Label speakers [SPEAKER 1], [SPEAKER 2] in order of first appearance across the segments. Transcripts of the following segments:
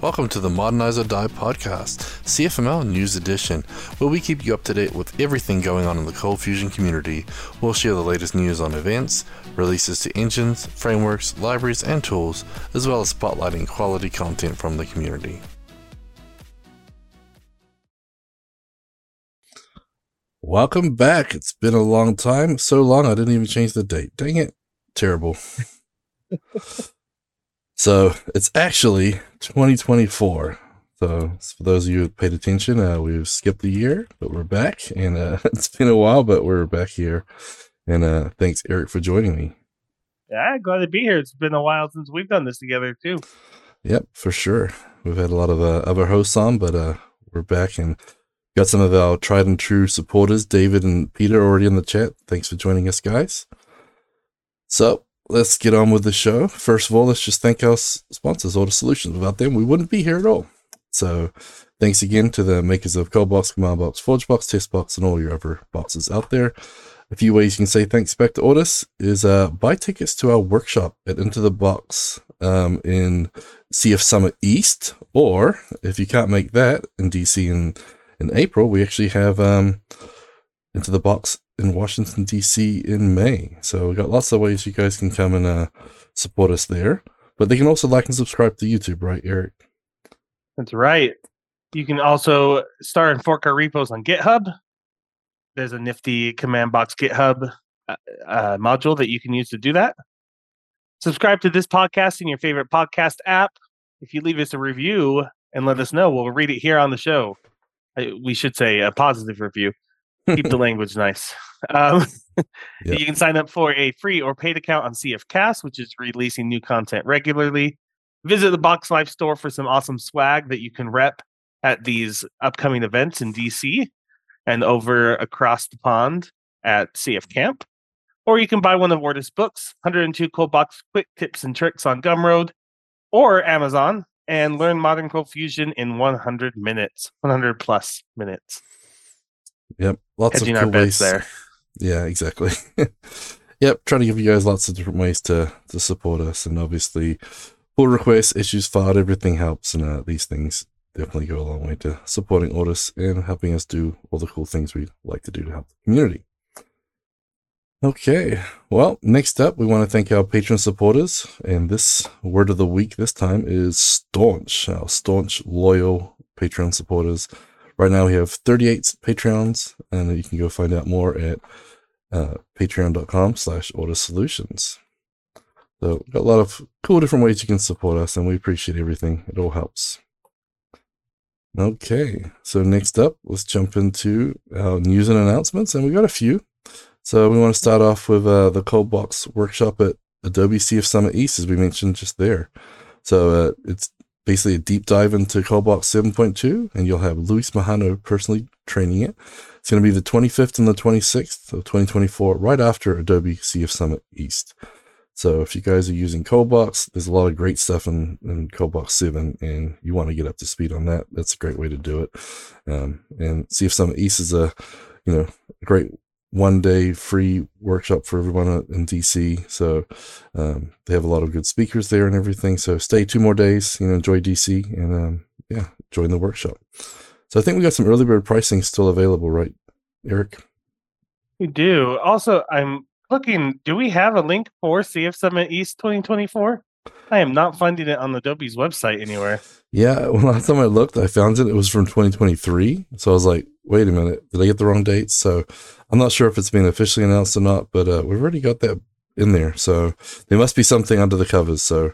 [SPEAKER 1] Welcome to the Modernize or Die podcast, CFML News Edition, where we keep you up to date with everything going on in the Cold Fusion community. We'll share the latest news on events, releases to engines, frameworks, libraries, and tools, as well as spotlighting quality content from the community. Welcome back. It's been a long time. So long, I didn't even change the date. Dang it. Terrible. so it's actually 2024. So for those of you who paid attention, uh, we've skipped the year, but we're back. And uh, it's been a while, but we're back here. And uh, thanks, Eric, for joining me.
[SPEAKER 2] Yeah, glad to be here. It's been a while since we've done this together, too.
[SPEAKER 1] Yep, for sure. We've had a lot of uh, other hosts on, but uh, we're back and got some of our tried and true supporters, David and Peter, already in the chat. Thanks for joining us, guys. So let's get on with the show. First of all, let's just thank our sponsors, Ortus Solutions. Without them, we wouldn't be here at all. So thanks again to the makers of Coldbox, Box, Test Box, and all your other boxes out there. A few ways you can say thanks back to Ortus is uh, buy tickets to our workshop at Into the Box um, in CF Summit East, or if you can't make that in DC in in April, we actually have um, Into the Box in Washington D.C. in May. So we've got lots of ways you guys can come and uh, support us there. But they can also like and subscribe to YouTube, right, Eric?
[SPEAKER 2] That's right. You can also start and fork our repos on GitHub. There's a nifty command box GitHub uh, uh, module that you can use to do that. Subscribe to this podcast in your favorite podcast app. If you leave us a review and let us know, we'll read it here on the show. We should say a positive review. Keep the language nice. Um, yep. You can sign up for a free or paid account on CFCast, which is releasing new content regularly. Visit the Box Life store for some awesome swag that you can rep at these upcoming events in DC and over across the pond at CF Camp. Or you can buy one of Ortus's books, 102 Cold Box Quick Tips and Tricks on Gumroad, or Amazon, and learn modern cold fusion in 100 minutes, 100 plus minutes.
[SPEAKER 1] Yep, lots
[SPEAKER 2] Hedging
[SPEAKER 1] of cool
[SPEAKER 2] our
[SPEAKER 1] ways.
[SPEAKER 2] there.
[SPEAKER 1] Yeah, exactly. yep, trying to give you guys lots of different ways to to support us, and obviously, pull requests, issues filed, everything helps, and uh, these things definitely go a long way to supporting Ortus and helping us do all the cool things we like to do to help the community. Okay, well, next up, we want to thank our patron supporters, and this word of the week this time is staunch, our staunch, loyal Patreon supporters. Right now, we have 38 Patreons, and you can go find out more at uh, patreon.com slash solutions. So, got a lot of cool different ways you can support us, and we appreciate everything. It all helps. Okay, so next up, let's jump into our news and announcements, and we got a few. So we want to start off with uh, the Cold Box workshop at Adobe CF Summit East, as we mentioned just there. So uh, it's basically a deep dive into Coldbox 7.2, and you'll have Luis Majano personally training it. It's going to be the 25th and the 26th of 2024, right after Adobe CF Summit East. So if you guys are using Coldbox, there's a lot of great stuff in, in Coldbox 7, and you want to get up to speed on that. That's a great way to do it. Um, and CF Summit East is a you know great one day free workshop for everyone in DC. So um, they have a lot of good speakers there and everything. So stay two more days, you know, enjoy DC and um, yeah, join the workshop. So I think we got some early bird pricing still available, right, Eric?
[SPEAKER 2] We do. Also, I'm looking, do we have a link for CF Summit East 2024? I am not finding it on Adobe's website anywhere.
[SPEAKER 1] Yeah, well, last time I looked, I found it. It was from 2023. So I was like, wait a minute, did I get the wrong date? So I'm not sure if it's been officially announced or not, but uh, we've already got that in there. So there must be something under the covers. So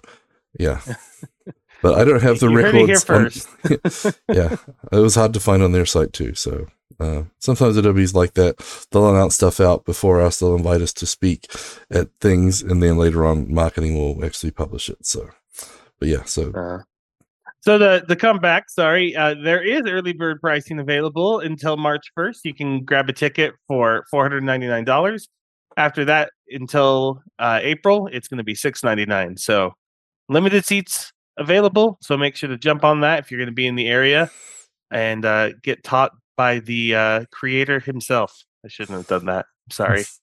[SPEAKER 1] yeah. But I don't have the
[SPEAKER 2] you
[SPEAKER 1] records.
[SPEAKER 2] first.
[SPEAKER 1] On, yeah, it was hard to find on their site too. So uh, sometimes Adobe's like that. They'll announce stuff out before us. They'll invite us to speak at things, and then later on, marketing will actually publish it. So, but yeah, so
[SPEAKER 2] uh, so the the comeback, sorry, uh, there is early bird pricing available until March first. You can grab a ticket for four hundred ninety nine dollars. After that, until uh, April, it's going to be six ninety nine. So limited seats available. So make sure to jump on that if you're going to be in the area and uh, get taught by the uh, creator himself. I shouldn't have done that. Sorry.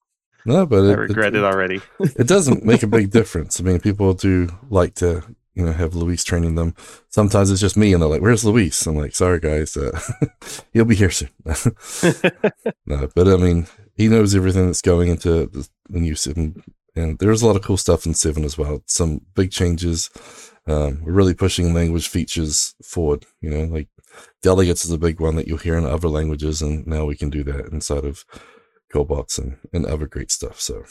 [SPEAKER 1] No, but
[SPEAKER 2] I
[SPEAKER 1] it,
[SPEAKER 2] regret
[SPEAKER 1] it,
[SPEAKER 2] it already.
[SPEAKER 1] it doesn't make a big difference. I mean, people do like to you know have Luis training them. Sometimes it's just me, and they're like, "Where's Luis?" I'm like, "Sorry, guys, uh, he'll be here soon." no, but I mean, he knows everything that's going into the, the new seven, and there's a lot of cool stuff in seven as well. Some big changes. Um, we're really pushing language features forward. You know, like delegates is a big one that you'll hear in other languages, and now we can do that inside of Coldbox and, and other great stuff. So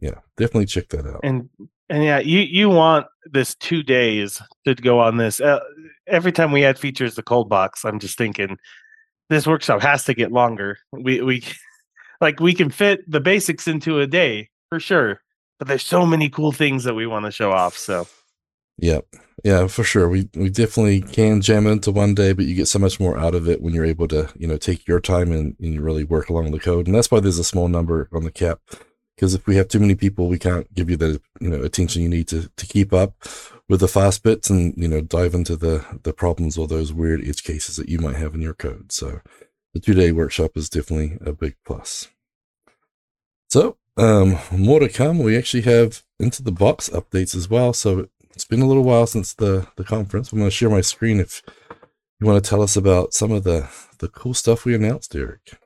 [SPEAKER 1] yeah, definitely check that out.
[SPEAKER 2] And and yeah, you you want this two days to go on this. Uh, every time we add features to Coldbox, I'm just thinking this workshop has to get longer. We we like we can fit the basics into a day for sure, but there's so many cool things that we want to show off. So
[SPEAKER 1] yeah, yeah, for sure. We we definitely can jam into one day, but you get so much more out of it when you're able to, you know, take your time and, and you really work along the code. And that's why there's a small number on the cap. Because if we have too many people, we can't give you the you know attention you need to to keep up with the fast bits and you know dive into the the problems or those weird edge cases that you might have in your code. So the two day workshop is definitely a big plus. So um, more to come. We actually have into the box updates as well. So it's been a little while since the the conference. I'm going to share my screen if you want to tell us about some of the the cool stuff we announced, Eric.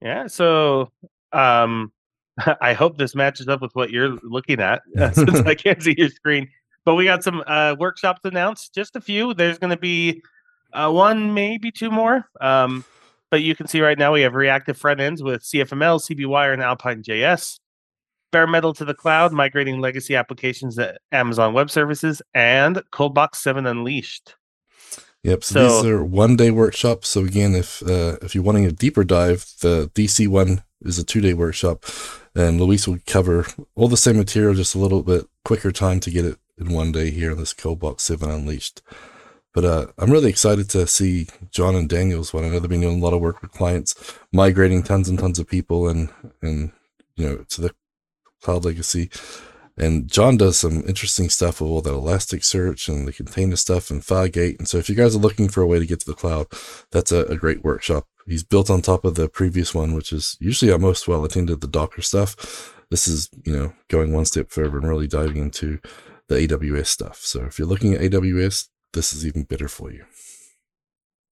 [SPEAKER 2] Yeah, so um I hope this matches up with what you're looking at since I can't see your screen. But we got some uh, workshops announced, just a few. There's going to be uh, one, maybe two more. Um, but you can see right now we have reactive front ends with CFML, CBWire, and Alpine JS bare metal to the cloud, migrating legacy applications to Amazon Web Services, and Coldbox 7 Unleashed.
[SPEAKER 1] Yep. So, so, these are one day workshops. So again, if uh, if you're wanting a deeper dive, the DC one is a two day workshop, and Luis will cover all the same material, just a little bit quicker time to get it in one day here in this Coldbox 7 Unleashed. But uh, I'm really excited to see John and Daniel's one. I know they've been doing a lot of work with clients, migrating tons and tons of people and and you know to the Cloud Legacy. And John does some interesting stuff with all that Elasticsearch and the container stuff and Fargate. And so if you guys are looking for a way to get to the cloud, that's a, a great workshop. He's built on top of the previous one, which is usually our most well attended, the Docker stuff. This is, you know, going one step further and really diving into the AWS stuff. So if you're looking at AWS, this is even better for you.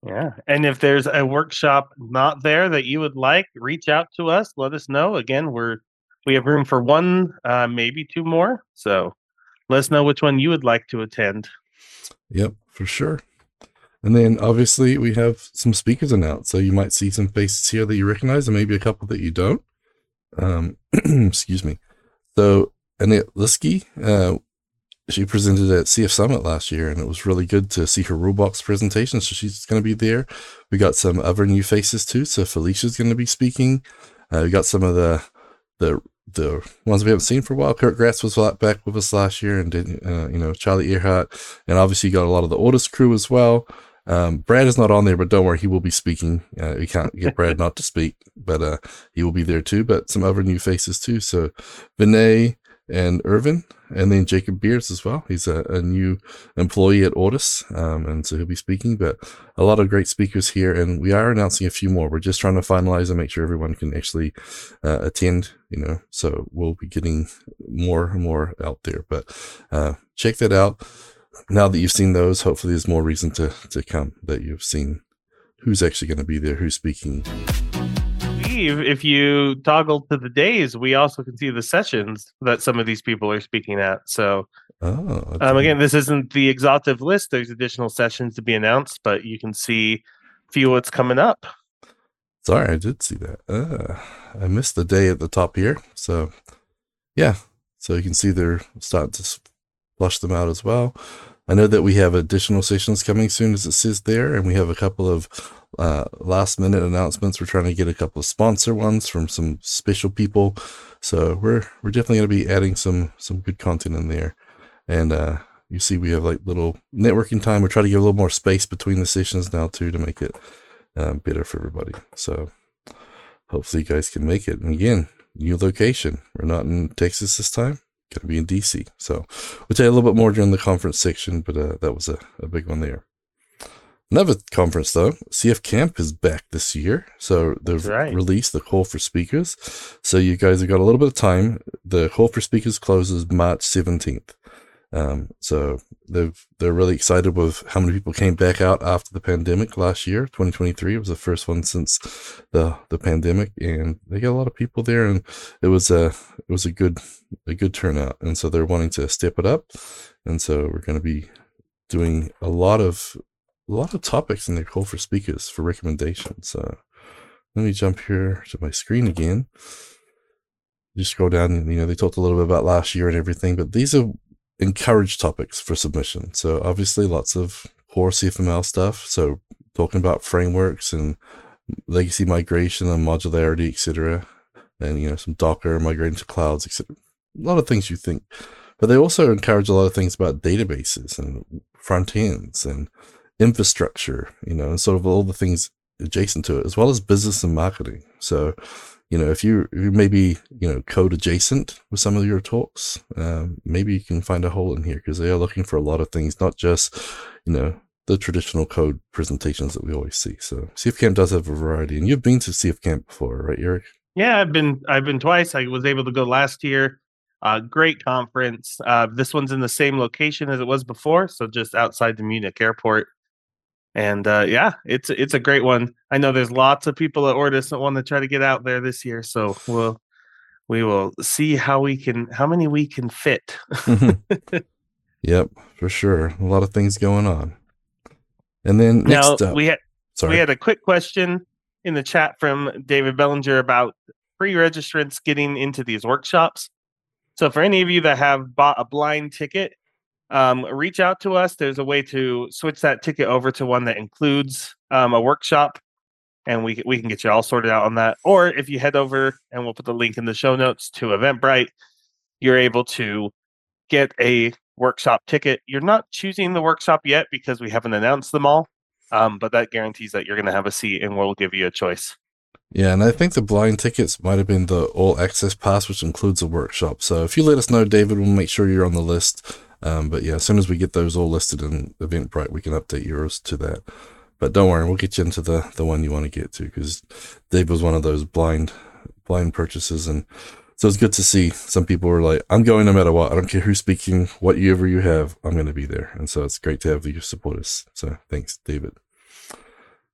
[SPEAKER 2] Yeah. And if there's a workshop not there that you would like, reach out to us. Let us know. Again, we're we have room for one, uh, maybe two more. So let us know which one you would like to attend.
[SPEAKER 1] Yep, for sure. And then obviously we have some speakers announced. So you might see some faces here that you recognize and maybe a couple that you don't. Um, excuse me. So Annette Liskey, uh, she presented at CF Summit last year, and it was really good to see her Rulebox presentation. So she's going to be there. We got some other new faces too. So Felicia's going to be speaking. Uh, we got some of the the the ones we haven't seen for a while. Curt Gratz was back with us last year, and did uh, you know Charlie Arehart, and obviously you got a lot of the oldest crew as well. Um, Brad is not on there, but don't worry, he will be speaking. Uh, we can't get Brad not to speak, but uh, he will be there too. But some other new faces too. So Vinay, and Irvin, and then Jacob Beers as well. He's a, a new employee at Ortus, um, and so he'll be speaking. But a lot of great speakers here, and we are announcing a few more. We're just trying to finalize and make sure everyone can actually uh, attend. You know, so we'll be getting more and more out there. But uh, check that out. Now that you've seen those, hopefully there's more reason to to come that you've seen who's actually going to be there, who's speaking
[SPEAKER 2] believe if you toggle to the days, we also can see the sessions that some of these people are speaking at. So, oh, um, again, this isn't the exhaustive list. There's additional sessions to be announced, but you can see few what's coming up.
[SPEAKER 1] Sorry, I did see that. Uh, I missed the day at the top here. So, yeah. So you can see they're starting to flush them out as well. I know that we have additional sessions coming soon, as it says there, and we have a couple of uh, last minute announcements. We're trying to get a couple of sponsor ones from some special people. So we're we're definitely going to be adding some some good content in there. And uh, you see, we have like little networking time. We're trying to give a little more space between the sessions now too to make it um, better for everybody. So hopefully you guys can make it. And again, new location. We're not in Texas this time. Going to be in DC. So we'll tell you a little bit more during the conference section, but uh, that was a, a big one there. Another conference though, CF Camp is back this year, so they've right. released the call for speakers. So you guys have got a little bit of time. The call for speakers closes March seventeenth, Um, so they've they're really excited with how many people came back out after the pandemic last year. 2023 was the first one since the the pandemic, and they got a lot of people there, and it was a it was a good a good turnout, and so they're wanting to step it up, and so we're going to be doing a lot of a lot of topics in their call for speakers for recommendations. So let me jump here to my screen again. Just scroll down and you know they talked a little bit about last year and everything, but these are encouraged topics for submission. So obviously lots of core CFML stuff. So talking about frameworks and legacy migration and modularity, etc. And you know some Docker migrating to clouds, etc. A lot of things you think, but they also encourage a lot of things about databases and front ends and infrastructure. You know, and sort of all the things adjacent to it, as well as business and marketing. So you know, if you maybe you know code adjacent with some of your talks, um, maybe you can find a hole in here because they are looking for a lot of things, not just you know the traditional code presentations that we always see. So CF Camp does have a variety, and you've been to CF Camp before, right, Eric?
[SPEAKER 2] Yeah, I've been I've been twice. I was able to go last year. Uh, great conference. Uh, this one's in the same location as it was before, so just outside the Munich airport. And uh, yeah, it's it's a great one. I know there's lots of people at Ortus that want to try to get out there this year, so we'll we will see how we can how many we can fit.
[SPEAKER 1] yep, for sure. A lot of things going on. And then next
[SPEAKER 2] now,
[SPEAKER 1] up,
[SPEAKER 2] we had
[SPEAKER 1] sorry.
[SPEAKER 2] we had a quick question in the chat from David Bellinger about pre-registrants getting into these workshops. So for any of you that have bought a blind ticket um, reach out to us. There's a way to switch that ticket over to one that includes um, a workshop, and we we can get you all sorted out on that. Or if you head over, and we'll put the link in the show notes to Eventbrite, you're able to get a workshop ticket. You're not choosing the workshop yet because we haven't announced them all, um, but that guarantees that you're going to have a seat, and we'll give you a choice.
[SPEAKER 1] Yeah, and I think the blind tickets might have been the all access pass, which includes a workshop. So if you let us know, David, we'll make sure you're on the list. Um, but yeah, as soon as we get those all listed in Eventbrite, we can update yours to that. But don't worry, we'll get you into the the one you want to get to because Dave was one of those blind blind purchases, and so it's good to see some people were like, "I'm going no matter what. I don't care who's speaking, whatever you have, I'm going to be there." And so it's great to have you support us. So thanks, David.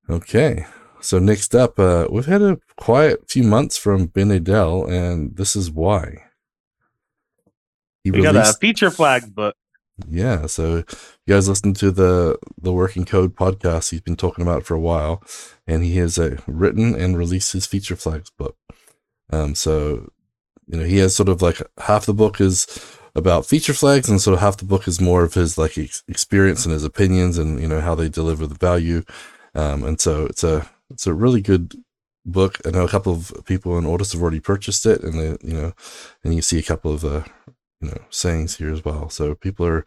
[SPEAKER 1] Okay, so next up, uh, we've had a quiet few months from Ben Nadel, and this is why.
[SPEAKER 2] He we released, got a feature flags book.
[SPEAKER 1] Yeah, so you guys listen to the the Working Code podcast. He's been talking about it for a while, and he has uh, written and released his feature flags book. Um, so you know he has sort of like half the book is about feature flags, and sort of half the book is more of his like ex- experience and his opinions, and you know how they deliver the value. Um, and so it's a it's a really good book. I know a couple of people in Ortus have already purchased it, and they you know, and you see a couple of uh, you know sayings here as well. So people are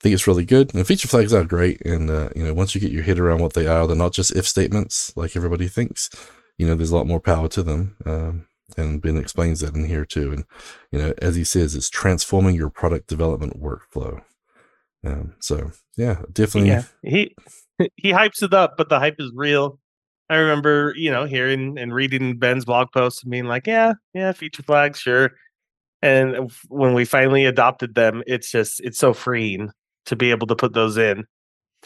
[SPEAKER 1] think it's really good. And feature flags are great. And uh, you know, once you get your head around what they are, they're not just if statements like everybody thinks. You know, there's a lot more power to them. Um, and Ben explains that in here too. And you know, as he says, it's transforming your product development workflow. Um, so yeah, definitely.
[SPEAKER 2] Yeah, he he hypes it up, but the hype is real. I remember, you know, hearing and reading Ben's blog posts and being like, yeah, yeah, feature flags, sure and when we finally adopted them it's just it's so freeing to be able to put those in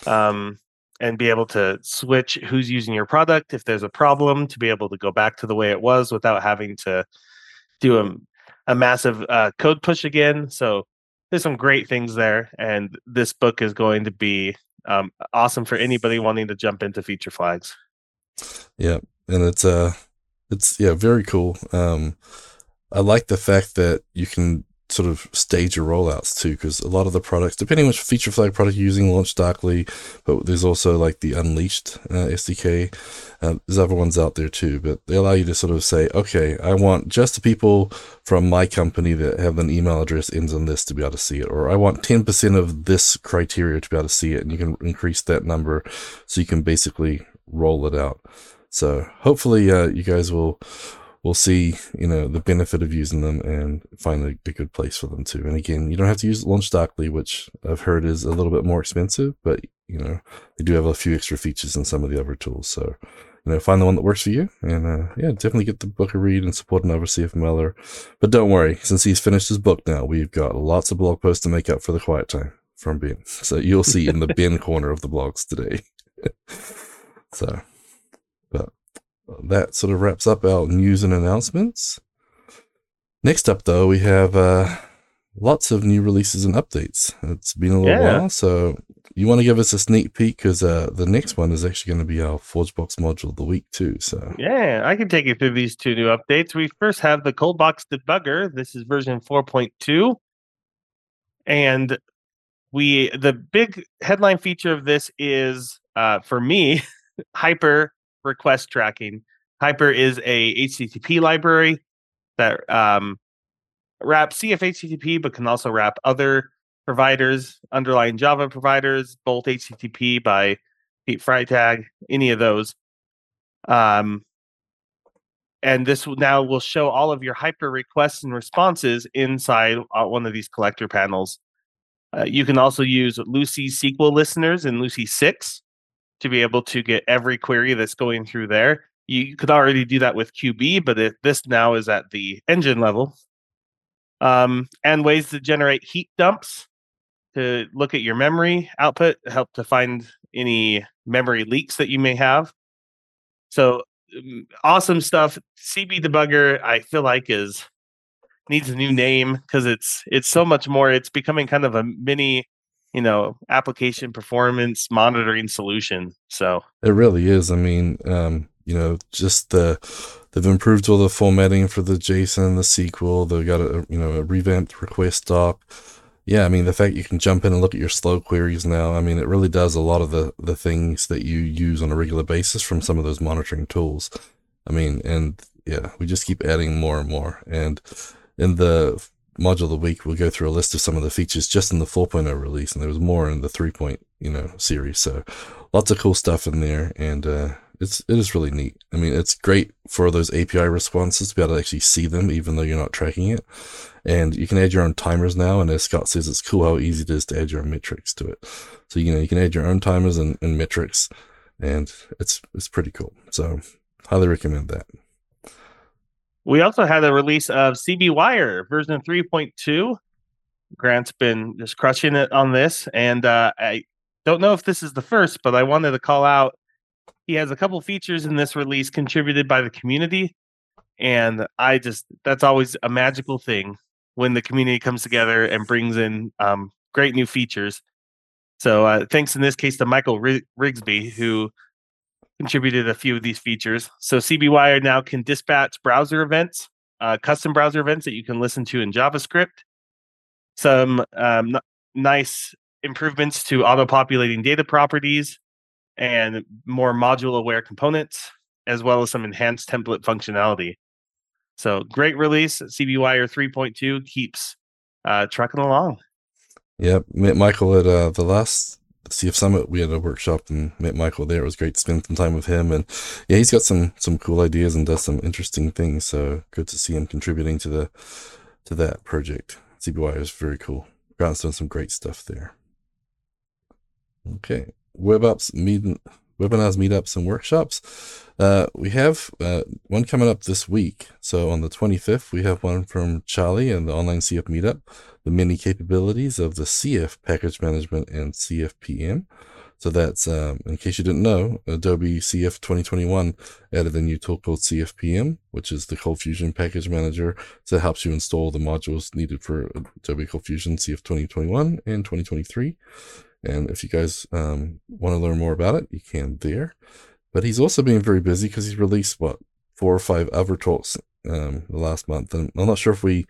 [SPEAKER 2] um, and be able to switch who's using your product if there's a problem to be able to go back to the way it was without having to do a, a massive uh, code push again. So there's some great things there and this book is going to be um, awesome for anybody wanting to jump into feature flags.
[SPEAKER 1] Yeah and it's uh it's yeah very cool. Um I like the fact that you can sort of stage your rollouts too, because a lot of the products, depending which feature flag product you're using, LaunchDarkly, but there's also like the Unleashed uh, SDK. Uh, there's other ones out there too, but they allow you to sort of say, okay, I want just the people from my company that have an email address ends on this to be able to see it, or I want 10% of this criteria to be able to see it, and you can increase that number so you can basically roll it out. So hopefully, uh, you guys will will see, you know, the benefit of using them and find a, a, good place for them too. And again, you don't have to use LaunchDarkly, which I've heard is a little bit more expensive, but you know, they do have a few extra features in some of the other tools. So you know, find the one that works for you. And uh, yeah, definitely get the book a read and support another CFMLer. But don't worry, since he's finished his book now, we've got lots of blog posts to make up for the quiet time from Ben. So you'll see in the Ben corner of the blogs today. so, that sort of wraps up our news and announcements. Next up, though, we have uh, lots of new releases and updates. It's been a little
[SPEAKER 2] Yeah.
[SPEAKER 1] while, so you want to give us a sneak peek because uh, the next one is actually going to be our ForgeBox module of the week too. So
[SPEAKER 2] Yeah, I can take you through these two new updates. We first have the Cold Box Debugger. This is version 4.2. And we the big headline feature of this is uh, for me, Hyper request tracking. Hyper is a HTTP library that um, wraps CF HTTP, but can also wrap other providers, underlying Java providers, Bolt HTTP by Pete Freitag, any of those. Um, and this now will show all of your hyper requests and responses inside uh, one of these collector panels. Uh, you can also use Lucee SQL listeners in Lucee 6 to be able to get every query that's going through there. You could already do that with QB, but it, this now is at the engine level. Um, and ways to generate heap dumps to look at your memory output, help to find any memory leaks that you may have. So um, awesome stuff. CB debugger, I feel like is needs a new name because it's it's so much more. It's becoming kind of a mini, you know, application performance monitoring solution. So
[SPEAKER 1] it really is. I mean, um, you know, just the they've improved all the formatting for the JSON, the SQL. They've got a you know a revamped request doc. Yeah, I mean the fact you can jump in and look at your slow queries now. I mean it really does a lot of the the things that you use on a regular basis from some of those monitoring tools. I mean, and yeah, we just keep adding more and more. And in the module of the week, we'll go through a list of some of the features just in the 4.0 release, and there was more in the 3. Point, you know series. So lots of cool stuff in there, and uh, it's it is really neat. I mean, it's great for those API responses to be able to actually see them, even though you're not tracking it. And you can add your own timers now. And as Scott says, it's cool how easy it is to add your own metrics to it. So you know you can add your own timers and, and metrics, and it's it's pretty cool. So highly recommend that.
[SPEAKER 2] We also had a release of CB Wire version 3.2. Grant's been just crushing it on this, and uh, I don't know if this is the first, but I wanted to call out. He has a couple features in this release contributed by the community, and I just that's always a magical thing when the community comes together and brings in um, great new features. So uh, thanks in this case to Michael Rig- Rigsby who contributed a few of these features. So CBWire now can dispatch browser events, uh, custom browser events that you can listen to in JavaScript. Some um, n- nice improvements to auto-populating data properties and more module-aware components, as well as some enhanced template functionality. So great release. CBWire 3.2 keeps uh, trucking along.
[SPEAKER 1] Yep, Michael at uh, the last CF Summit. We had a workshop and met Michael there. It was great to spend some time with him, and yeah, he's got some some cool ideas and does some interesting things. So good to see him contributing to the to that project. CBWire is very cool. Grant's done some great stuff there. Okay, web ups, meet, webinars, meetups, and workshops. Uh, we have uh, one coming up this week. So on the 25th, we have one from Charlie and the online CF meetup the many capabilities of the CF package management and CFPM. So that's, um, in case you didn't know, Adobe CF 2021 added a new tool called CFPM, which is the Cold Fusion package manager. So it helps you install the modules needed for Adobe Cold Fusion CF 2021 and 2023. And if you guys um, want to learn more about it, you can there. But he's also been very busy because he's released, what, four or five other talks um, the last month. And I'm not sure if we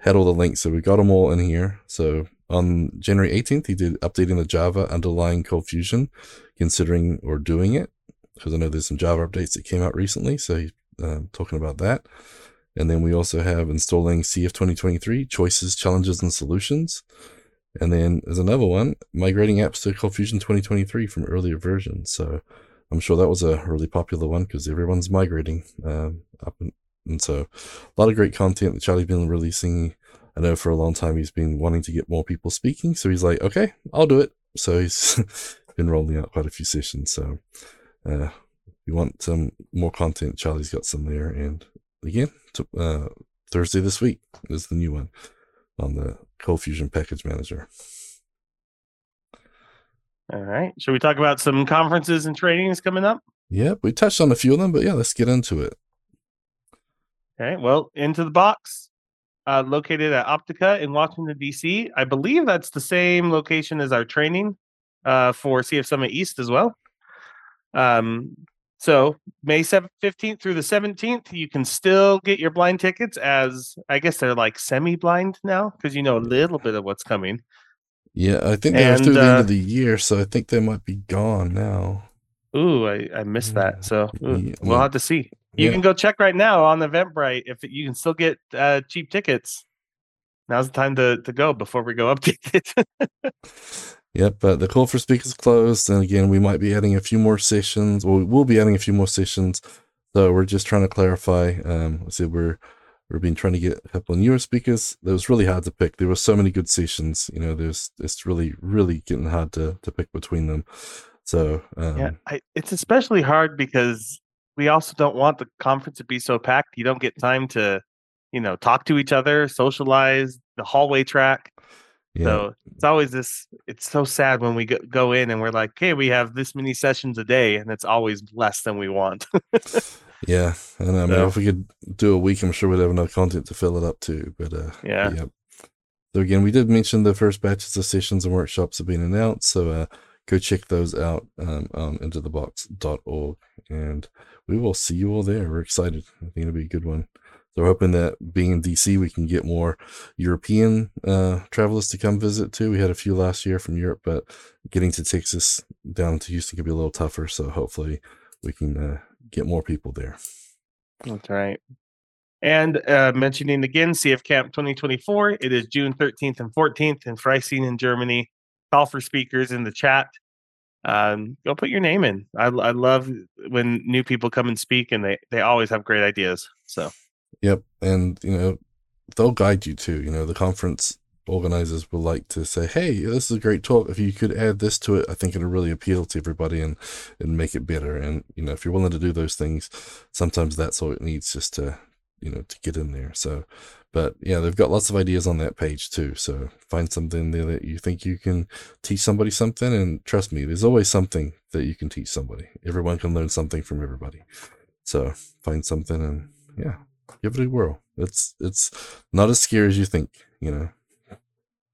[SPEAKER 1] had all the links, so we got them all in here. So on January 18th, he did updating the Java underlying Cold Fusion, considering or doing it, because I know there's some Java updates that came out recently. So he's uh, talking about that. And then we also have installing CF 2023 choices, challenges, and solutions. And then there's another one migrating apps to Cold Fusion 2023 from earlier versions. So I'm sure that was a really popular one because everyone's migrating um, up and, so a lot of great content that Charlie's been releasing. I know for a long time he's been wanting to get more people speaking, so he's like, okay, I'll do it. So he's been rolling out quite a few sessions. So uh, you want some more content, Charlie's got some there. And again, to, uh, Thursday this week is the new one on the Cold Fusion Package Manager.
[SPEAKER 2] All right. Should we talk about some conferences and trainings coming up?
[SPEAKER 1] Yep, we touched on a few of them, but yeah, let's get into it.
[SPEAKER 2] Okay. Well, into the box, uh, located at Optica in Washington D.C. I believe that's the same location as our training uh, for CF Summit East as well. Um, so May 7th, 15th through the 17th, you can still get your blind tickets as I guess they're like semi-blind now because you know a little bit of what's coming.
[SPEAKER 1] Yeah, I think they're through the end
[SPEAKER 2] uh,
[SPEAKER 1] of the year, so I think they might be gone now.
[SPEAKER 2] Ooh, I, I missed
[SPEAKER 1] Yeah.
[SPEAKER 2] that. So ooh,
[SPEAKER 1] Yeah,
[SPEAKER 2] we'll
[SPEAKER 1] yeah.
[SPEAKER 2] have to see. You
[SPEAKER 1] Yeah.
[SPEAKER 2] can go check right now on Eventbrite if you can still get uh, cheap tickets. Now's the time to, to go before we go update it.
[SPEAKER 1] Yep, but the call for speakers closed, and again, we might be adding a few more sessions. Well, we will be adding a few more sessions. So we're just trying to clarify. Um, I said we're we've been trying to get a couple of newer speakers. It was really hard to pick. There were so many good sessions. You know, there's it's really really getting hard to to pick between them. So um,
[SPEAKER 2] yeah, I, it's especially hard because we also don't want the conference to be so packed. You don't get time to, you know, talk to each other, socialize, the hallway track.
[SPEAKER 1] yeah,
[SPEAKER 2] So it's always this. It's so sad when we go, go in and we're like, "Hey, we have this many sessions a day," and it's always less than we want.
[SPEAKER 1] yeah. And I mean,
[SPEAKER 2] So-
[SPEAKER 1] if we could do a week, I'm sure we'd have enough content to fill it up too. But uh,
[SPEAKER 2] Yeah.
[SPEAKER 1] Yep. So again, we did mention the first batches of sessions and workshops have been announced. So uh, go check those out um, on intothebox.org. And we will see you all there. We're excited. I think it'll be a good one. So we're hoping that being in DC, we can get more European uh, travelers to come visit too. We had a few last year from Europe, but getting to Texas down to Houston could be a little tougher. So hopefully we can uh, get more people there.
[SPEAKER 2] That's right. And uh, mentioning again, CF Camp 2024, it is June 13th and 14th in Freising in Germany. Call for speakers in the chat. Um, go put your name in. I, I love when new people come and speak, and they, they always have great ideas. So,
[SPEAKER 1] Yep, and you know they'll guide you too. You know the conference organizers will like to say, "Hey, this is a great talk. If you could add this to it, I think it'll really appeal to everybody and and make it better." And you know if you're willing to do those things, sometimes that's all it needs just to you know to get in there. So, but yeah, they've got lots of ideas on that page too. So find something there that you think you can teach somebody something, and trust me, there's always something that you can teach somebody. Everyone can learn something from everybody. So find something and yeah give it a whirl. It's it's not as scary as you think, you know.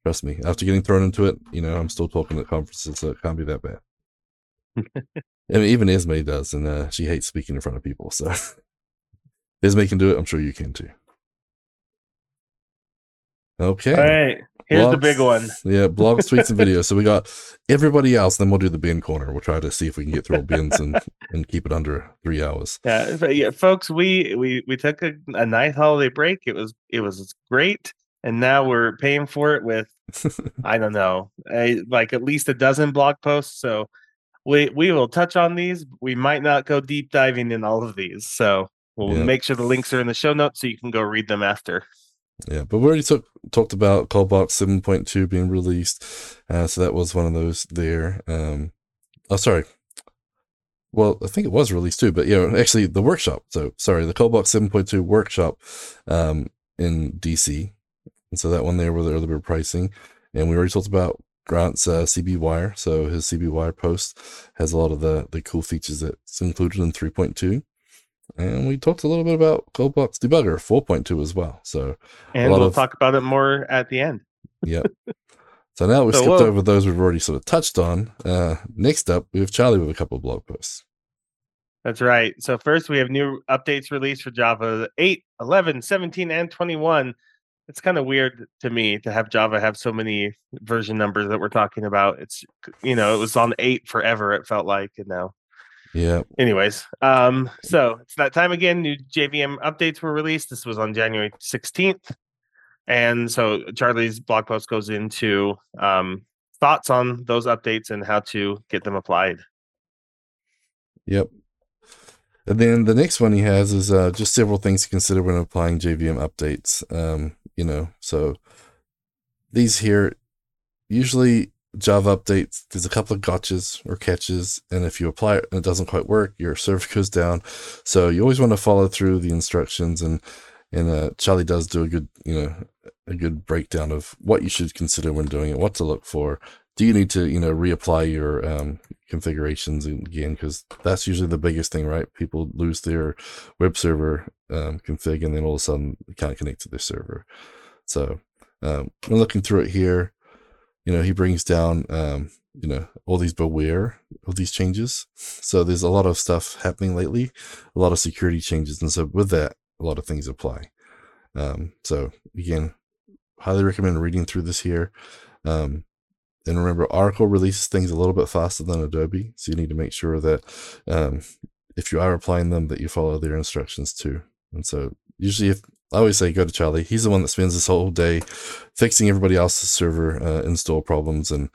[SPEAKER 1] Trust me. After getting thrown into it, you know, I'm still talking at conferences, so it can't be that bad. I mean, even Esme does, and uh, she hates speaking in front of people. So Esme can do it. I'm sure you can too. Okay.
[SPEAKER 2] all right, here's the big one.
[SPEAKER 1] Yeah, blogs, tweets, and videos. So we got everybody else. Then we'll do the Ben corner. We'll try to see if we can get through all Bens and and keep it under three hours.
[SPEAKER 2] Yeah, but yeah, folks, we we we took a, a nice holiday break. It was it was great, and now we're paying for it with I don't know, a, like at least a dozen blog posts. So we we will touch on these. We might not go deep diving in all of these. So we'll
[SPEAKER 1] Yeah.
[SPEAKER 2] make sure the links are in the show notes so you can go read them after.
[SPEAKER 1] Yeah, but we already took, talked about Coldbox 7.2 being released. Uh, so that was one of those there. Um, oh, sorry. Well, I think it was released too, but yeah, actually the workshop. So sorry, the Coldbox 7.2 workshop um, in DC. And so that one there with the early bird pricing. And we already talked about Grant's uh, CB Wire. So his CB Wire post has a lot of the, the cool features that's included in 3.2. And we talked a little bit about Coldbox Debugger 4.2 as well. So
[SPEAKER 2] And we'll
[SPEAKER 1] of-
[SPEAKER 2] talk about it more at the end.
[SPEAKER 1] Yep. So now we've
[SPEAKER 2] So
[SPEAKER 1] skipped
[SPEAKER 2] we'll-
[SPEAKER 1] over those we've already sort of touched on. Uh, next up, we have Charlie with a couple of blog posts.
[SPEAKER 2] That's right. So first we have new updates released for Java 8, 11, 17, and 21. It's kind of weird to me to have Java have so many version numbers that we're talking about. It's you know, it was on 8 forever it felt like and now
[SPEAKER 1] Yeah,
[SPEAKER 2] anyways um so it's that time again. New jvm updates were released. This was on january 16th and so charlie's blog post goes into um thoughts on those updates and how to get them applied.
[SPEAKER 1] Yep. And then the next one he has is uh, just several things to consider when applying JVM updates. Um, you know, so these here usually Java updates, there's a couple of gotchas or catches, and if you apply it and it doesn't quite work, your server goes down. So you always want to follow through the instructions, and and uh, Charlie does do a good, you know, a good breakdown of what you should consider when doing it, what to look for. Do you need to, you know, reapply your um, configurations again? Because that's usually the biggest thing, right? People lose their web server um, config, and then all of a sudden can't connect to their server. So um, I'm looking through it here you know, he brings down, um, you know, all these beware of these changes. So there's a lot of stuff happening lately, a lot of security changes. And so with that, a lot of things apply. Um, so again, highly recommend reading through this here. Um, and remember, Oracle releases things a little bit faster than Adobe. So you need to make sure that um, if you are applying them, that you follow their instructions too. And so usually if I always say go to Charlie. He's the one that spends this whole day fixing everybody else's server uh, install problems and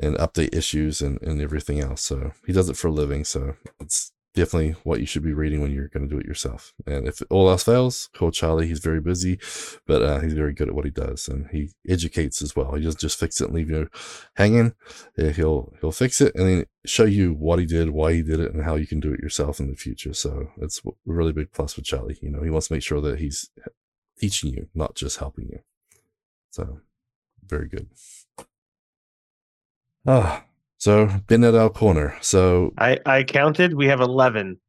[SPEAKER 1] and update issues and, and everything else. So he does it for a living. So it's definitely what you should be reading when you're going to do it yourself. And if all else fails, call Charlie. He's very busy, but uh, he's very good at what he does, and he educates as well. He doesn't just fix it and leave you hanging. He'll he'll fix it and then show you what he did, why he did it, and how you can do it yourself in the future. So it's a really big plus with Charlie. You know, he wants to make sure that he's teaching you, not just helping you. So very good. Ah, so Ben at our corner. So
[SPEAKER 2] I I counted. We have eleven.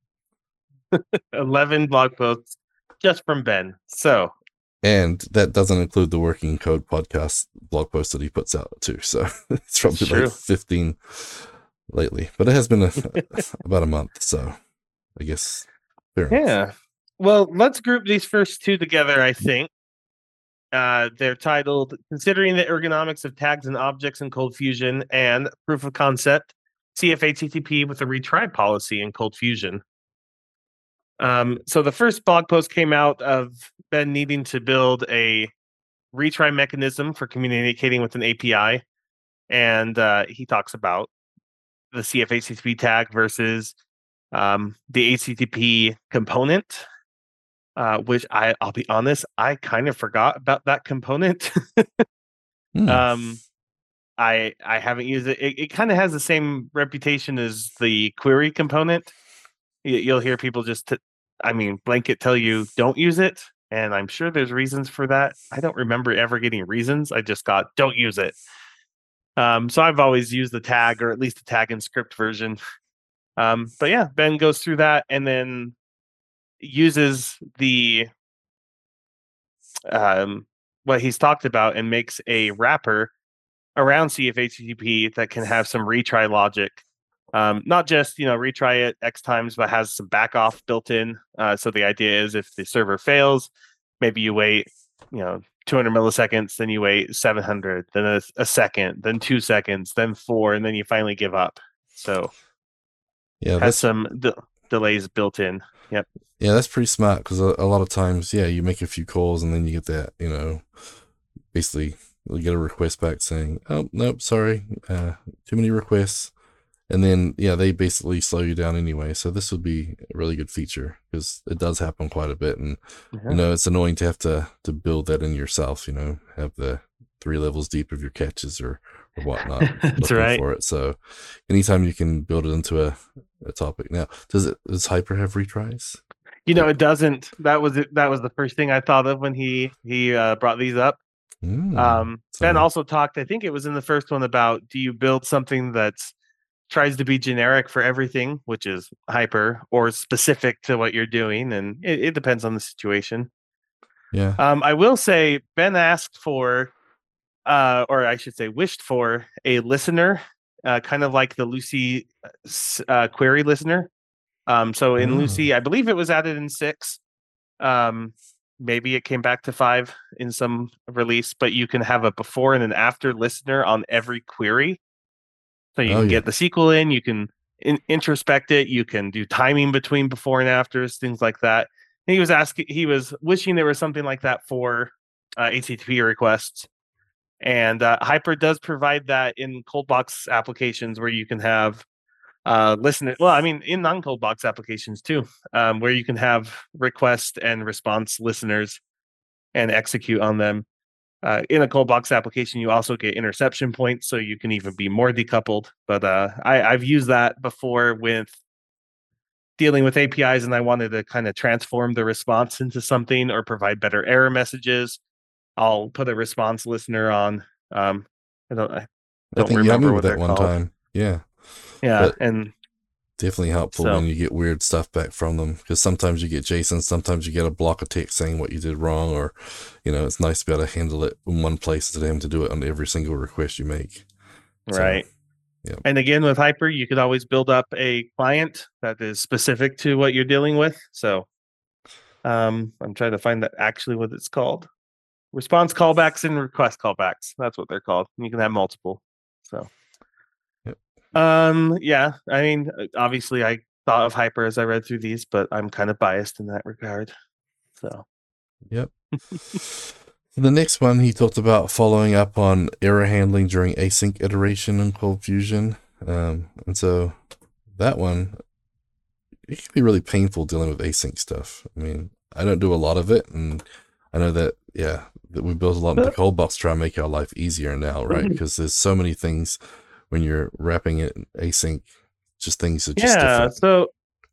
[SPEAKER 2] 11 blog posts just from Ben. So
[SPEAKER 1] and that doesn't include the working code podcast blog post that he puts out too. So it's probably like 15 lately, but it has been a, about a month. So I guess.
[SPEAKER 2] yeah. Well, let's group these first two together, I think. Uh, they're titled Considering the Ergonomics of Tags and Objects in Cold Fusion and Proof of Concept CFHTTP with a Retry Policy in Cold Fusion. Um, so the first blog post came out of Ben needing to build a retry mechanism for communicating with an API. And uh, he talks about the CFHTTP tag versus um, the HTTP component uh, which I I'll be honest, I kind of forgot about that component. mm. Um, I I haven't used it. It, it kind of has the same reputation as the query component. You, will hear people just, t- I mean, blanket tell you don't use it, and I'm sure there's reasons for that. I don't remember ever getting reasons. I just got don't use it. Um, so I've always used the tag or at least the tag and script version. Um, but yeah, Ben goes through that, and then uses the um, what he's talked about and makes a wrapper around CFHTTP that can have some retry logic. Um, not just you know retry it X times, but has some back off built in. Uh, so the idea is if the server fails, maybe you wait you know 200 milliseconds, then you wait 700, then a, a second, then two seconds, then four, and then you finally give up. So yeah, has some de- delays built in. Yep.
[SPEAKER 1] Yeah, that's pretty smart because a, a, lot of times, yeah, you make a few calls and then you get that, you know, basically you get a request back saying, "Oh, nope, sorry, uh, too many requests," and then yeah, they basically slow you down anyway. So this would be a really good feature because it does happen quite a bit, and mm-hmm. you know, it's annoying to have to to build that in yourself. You know, have the three levels deep of your catches or or whatnot.
[SPEAKER 2] That's right.
[SPEAKER 1] For it, so anytime you can build it into a, a topic. Now, does it does Hyper have retries?
[SPEAKER 2] You know, it doesn't. That was it. That was the first thing I thought of when he he uh, brought these up. Mm, um, Ben also talked. I think it was in the first one about do you build something that's tries to be generic for everything, which is hyper, or specific to what you're doing, and it, it depends on the situation.
[SPEAKER 1] Yeah.
[SPEAKER 2] Um, I will say Ben asked for uh, or I should say, wished for a listener, uh, kind of like the Lucee uh, query listener. Um, so in oh. Lucee, I believe it was added in six. Um, maybe it came back to five in some release, but you can have a before and an after listener on every query. So you oh, can yeah. get the SQL in, you can in- introspect it, you can do timing between before and afters, things like that. And he was asking, he was wishing there was something like that for uh, HTTP requests. And uh, Hyper does provide that in cold box applications where you can have uh, listen. Well, I mean, in non cold box applications too, um, where you can have request and response listeners and execute on them. uh, in a cold box application, you also get interception points, so you can even be more decoupled. But uh, I, I've used that before with dealing with APIs, and I wanted to kind of transform the response into something or provide better error messages. I'll put a response listener on. Um, I don't. I don't
[SPEAKER 1] I think
[SPEAKER 2] remember what
[SPEAKER 1] that one
[SPEAKER 2] called.
[SPEAKER 1] time. Yeah.
[SPEAKER 2] Yeah,
[SPEAKER 1] But-
[SPEAKER 2] and
[SPEAKER 1] Definitely helpful
[SPEAKER 2] So-
[SPEAKER 1] when you get weird stuff back from them because sometimes you get JSON, sometimes you get a block of text saying what you did wrong, or you know, it's nice to be able to handle it in one place instead of having to do it on every single request you make. So,
[SPEAKER 2] right.
[SPEAKER 1] yeah.
[SPEAKER 2] And again, with Hyper, you could always build up a client that is specific to what you're dealing with. So, um, I'm trying to find that actually what it's called. Response callbacks and request callbacks. That's what they're called. You can have multiple. So,
[SPEAKER 1] Yep.
[SPEAKER 2] um, yeah. I mean, uh, obviously, I thought of Hyper as I read through these, but I'm kind of biased in that regard. So,
[SPEAKER 1] Yep. the next one, he talked about following up on error handling during async iteration and ColdFusion. Um, and so that one, it can be really painful dealing with async stuff. I mean, I don't do a lot of it, and I know that, yeah, that we built a lot of the ColdBox to try and make our life easier now, right? Because there's so many things when you're wrapping it in async, just things are just
[SPEAKER 2] yeah.
[SPEAKER 1] different.
[SPEAKER 2] So,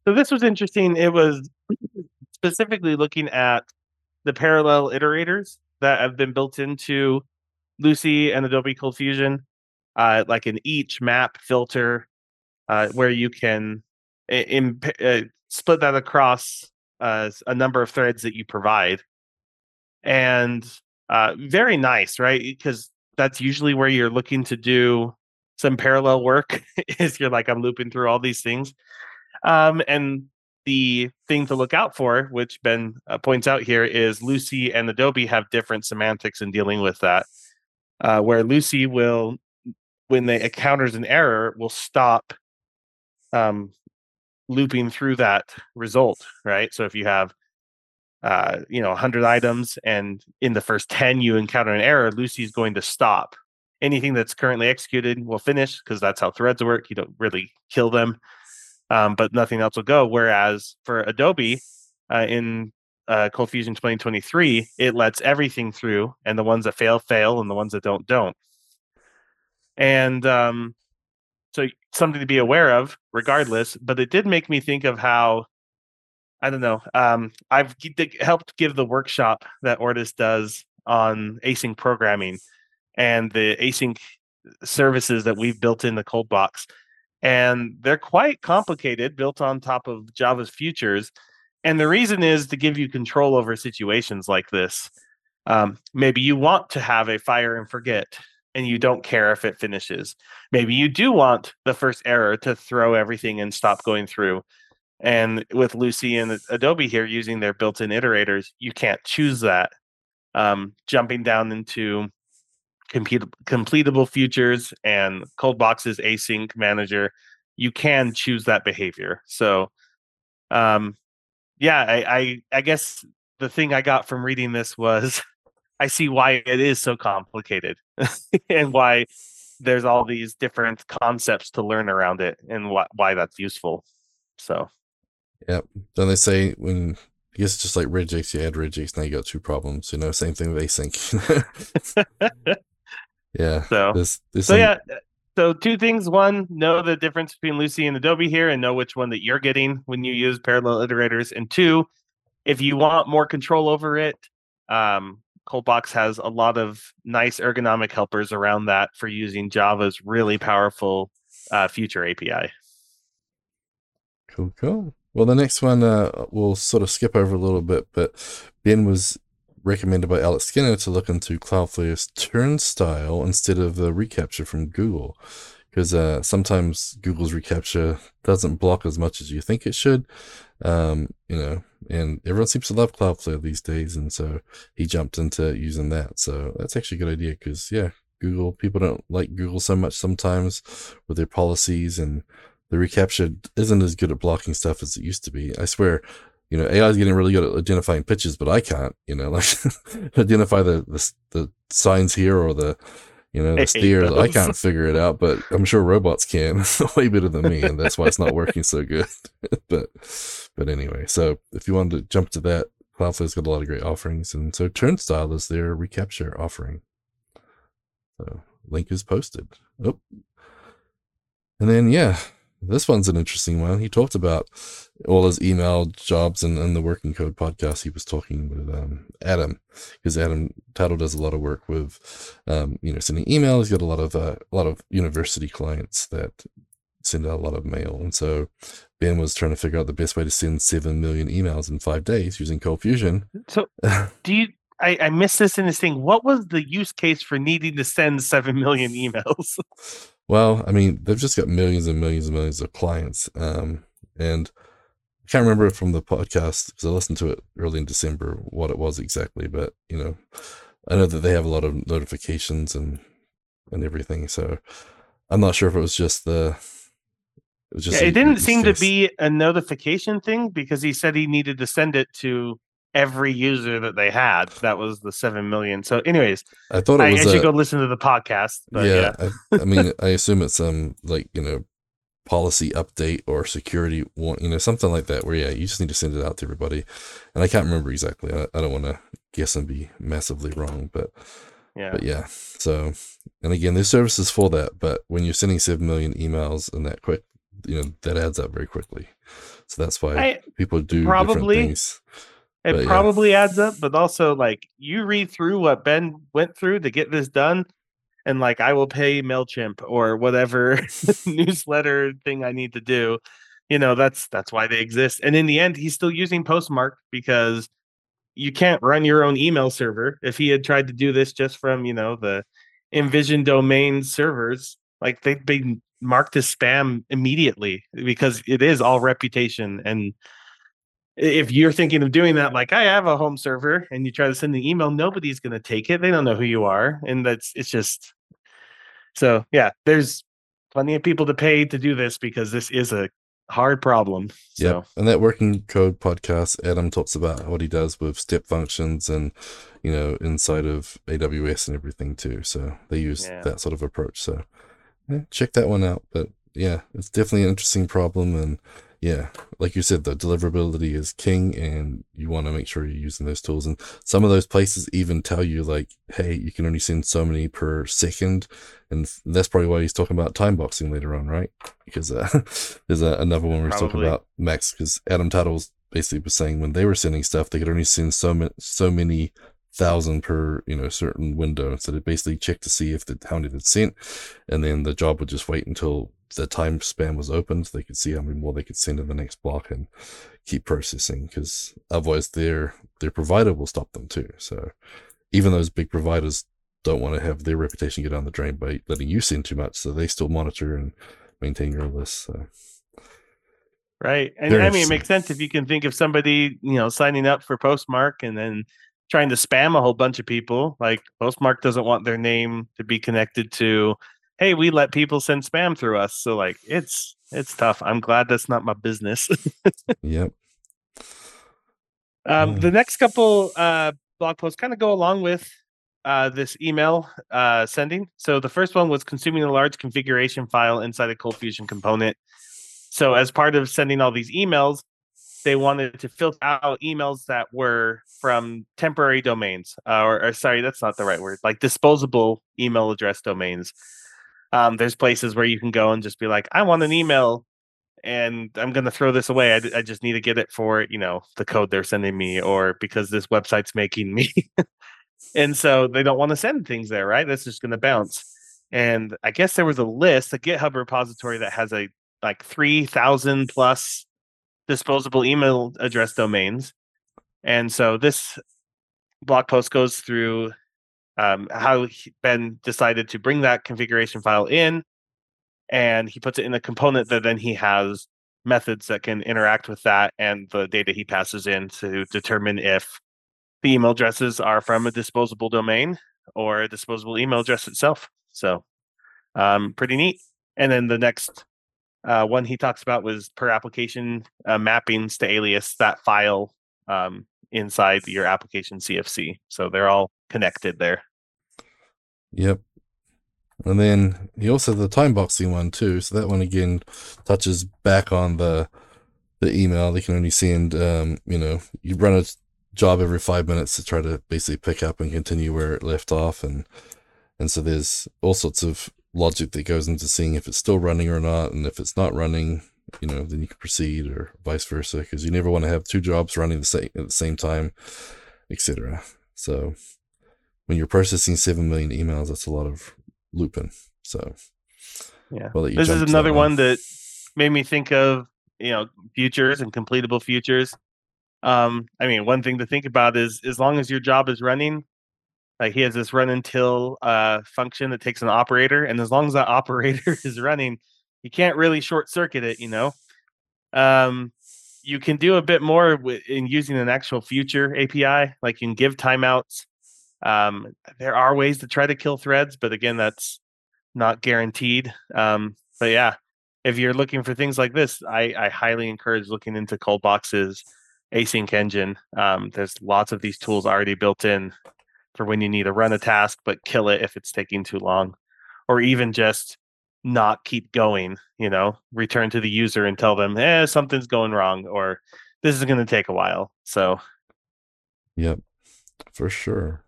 [SPEAKER 2] so this was interesting. It was specifically looking at the parallel iterators that have been built into Lucee and Adobe ColdFusion, uh, like in each map filter, uh, where you can in, uh, split that across uh, a number of threads that you provide, and uh, very nice, right? Because that's usually where you're looking to do some parallel work. is you're like I'm looping through all these things, um, and the thing to look out for, which Ben uh, points out here, is Lucee and Adobe have different semantics in dealing with that. Uh, where Lucee will, when they encounters an error, will stop um, looping through that result, right? So if you have, uh, you know, 100 items and in the first 10 you encounter an error, Lucee's going to stop. Anything that's currently executed will finish because that's how threads work. You don't really kill them um, but nothing else will go. Whereas for Adobe uh, in uh, ColdFusion 2023, it lets everything through, and the ones that fail fail, and the ones that don't don't. And um, so something to be aware of, regardless. But it did make me think of how I don't know. Um, I've g- helped give the workshop that Ortus does on async programming and the async services that we've built in the ColdBox. And they're quite complicated built on top of java's futures. And the reason is to give you control over situations like this. Um, maybe you want to have a fire and forget and you don't care if it finishes. Maybe you do want the first error to throw everything and stop going through and with Lucee and adobe here using their built-in iterators you can't choose that um, jumping down into compute- completable futures and ColdBox's async manager you can choose that behavior. So um yeah I, I i guess the thing i got from reading this was i see why it is so complicated and why there's all these different concepts to learn around it and why, why that's useful. So
[SPEAKER 1] Then they say when I guess it's just like regex, you add regex, now you got two problems. You know, same thing with async. yeah.
[SPEAKER 2] so
[SPEAKER 1] There's, there's
[SPEAKER 2] So
[SPEAKER 1] some-
[SPEAKER 2] yeah, so two things. One, know the difference between Lucee and Adobe here, and know which one that you're getting when you use parallel iterators. And two, if you want more control over it, um, Coldbox has a lot of nice ergonomic helpers around that for using Java's really powerful uh, future API.
[SPEAKER 1] Cool, cool. Well, the next one uh, we'll sort of skip over a little bit, but Ben was recommended by Alex Skinner to look into Cloudflare's turnstile instead of the reCAPTCHA from Google. Because uh, sometimes Google's reCAPTCHA doesn't block as much as you think it should. Um, you know, and everyone seems to love Cloudflare these days. And so he jumped into using that. So that's actually a good idea because, yeah, Google, people don't like Google so much sometimes with their policies and the reCAPTCHA isn't as good at blocking stuff as it used to be. I swear, you know, AI is getting really good at identifying pitches, but I can't, you know, like identify the, the the signs here or the, you know, the
[SPEAKER 2] hate
[SPEAKER 1] steers. I can't figure it out, but I'm sure robots can way better than me, and that's why it's not working so good. but but anyway, so if you wanted to jump to that, Cloudflare's got a lot of great offerings, and so Turnstile is their reCAPTCHA offering. So link is posted. Oh. And then yeah, this one's an interesting one. He talked about all his email jobs and, the working code podcast. He was talking with um, Adam because Adam Tuttle does a lot of work with, um, you know, sending email. He's got a lot of uh, a lot of university clients that send out a lot of mail, and so Ben was trying to figure out the best way to send seven million emails in five days using ColdFusion.
[SPEAKER 2] So, do you? I, I missed this in this thing. What was the use case for needing to send seven million emails?
[SPEAKER 1] Well, I mean, they've just got millions and millions and millions of clients. Um, and I can't remember from the podcast because I listened to it early in December what it was exactly, but you know, I know that they have a lot of notifications and and everything. So I'm not sure if it was just the.
[SPEAKER 2] It, was just yeah, it didn't seem case. to be a notification thing because he said he needed to send it to every user that they had. That was the seven million. So, anyways,
[SPEAKER 1] I thought it was.
[SPEAKER 2] I, I should go listen to the podcast. But yeah,
[SPEAKER 1] yeah. I, I, mean, I assume it's some like you know policy update or security one, you know, something like that. Where yeah, you just need to send it out to everybody. And I can't remember exactly. I, I don't want to guess and be massively wrong, but yeah, but yeah. So, and again, there's services for that. But when you're sending seven million emails and that quick, you know, that adds up very quickly. So that's why I, people do probably, different things.
[SPEAKER 2] It but, probably yeah. adds up, but also like you read through what Ben went through to get this done, and like I will pay Mailchimp or whatever newsletter thing I need to do. You know, that's that's why they exist. And in the end, he's still using Postmark because you can't run your own email server. If he had tried to do this just from you know the InVision domain servers, like they'd be marked as spam immediately because it is all reputation and if you're thinking of doing that, like I have a home server and you try to send an email, nobody's going to take it. They don't know who you are. And that's, it's just, so yeah, there's plenty of people to pay to do this because this is a hard problem.
[SPEAKER 1] Yeah. So. And that working code podcast, Adam talks about what he does with step functions and, you know, inside of AWS and everything too. So they use yeah. that sort of approach. So yeah, check that one out. But yeah, it's definitely an interesting problem. And, yeah, like you said, the deliverability is king, and you want to make sure you're using those tools. And some of those places even tell you, like, hey, you can only send so many per second. And that's probably why he's talking about time boxing later on, right? Because uh, there's a, another one where he's talking about max, because Adam Tuttle's basically was saying when they were sending stuff, they could only send so, many, so many thousand per you know certain window so they basically check to see if the how many had sent and then the job would just wait until the time span was opened, they could see how many more they could send in the next block and keep processing because otherwise their their provider will stop them too. So even those big providers don't want to have their reputation get down the drain by letting you send too much, so they still monitor and maintain your list. So.
[SPEAKER 2] Right, and I mean it makes sense if you can think of somebody you know signing up for Postmark and then trying to spam a whole bunch of people. Like Postmark doesn't want their name to be connected to hey, we let people send spam through us. So like it's it's tough. I'm glad that's not my business.
[SPEAKER 1] yep.
[SPEAKER 2] Um, the next couple uh, blog posts kind of go along with uh, this email uh, sending. So the first one was consuming a large configuration file inside a ColdFusion component. So as part of sending all these emails, they wanted to filter out emails that were from temporary domains, uh, or, or sorry, that's not the right word, like disposable email address domains. Um, there's places where you can go and just be like, I want an email and I'm going to throw this away. I, I just need to get it for, you know, the code they're sending me or because this website's making me. and so they don't want to send things there, right? That's just going to bounce. And I guess there was a list, a GitHub repository that has a like 3,000 plus disposable email address domains. And so this blog post goes through um, how Ben decided to bring that configuration file in, and he puts it in a component that then he has methods that can interact with that and the data he passes in to determine if the email addresses are from a disposable domain or a disposable email address itself. So, um, pretty neat. And then the next uh, one he talks about was per application uh, mappings to alias that file um, inside your application CFC. So they're all connected there.
[SPEAKER 1] Yep. And then he also the time boxing one too. So that one again touches back on the the email. They can only send um, you know, you run a job every five minutes to try to basically pick up and continue where it left off, and and so there's all sorts of logic that goes into seeing if it's still running or not, and if it's not running, you know, then you can proceed or vice versa, because you never want to have two jobs running the same at the same time, etc. So when you're processing seven million emails, that's a lot of looping. So
[SPEAKER 2] yeah, this is another one that made me think of you know futures and completable futures. Um, I mean, one thing to think about is as long as your job is running, like he has this run until uh, function that takes an operator, and as long as that operator is running, you can't really short circuit it. You know, um, you can do a bit more with, in using an actual future API. Like you can give timeouts. Um, there are ways to try to kill threads, but again, that's not guaranteed. Um, but yeah, if you're looking for things like this, I, I highly encourage looking into Coldbox's async engine. Um, there's lots of these tools already built in for when you need to run a task but kill it if it's taking too long, or even just not keep going. You know, return to the user and tell them, "eh, something's going wrong," or "This is going to take a while." So,
[SPEAKER 1] yep, for sure.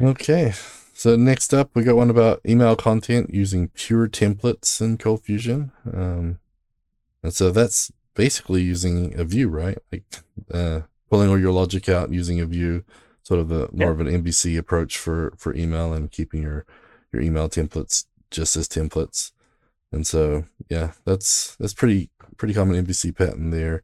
[SPEAKER 1] Okay, so next up, we got one about email content using pure templates in ColdFusion. Um, and so that's basically using a view, right? Like uh, pulling all your logic out using a view, sort of a more yeah. of an MVC approach for for email and keeping your your email templates just as templates. And so, yeah, that's that's pretty pretty common MVC pattern there.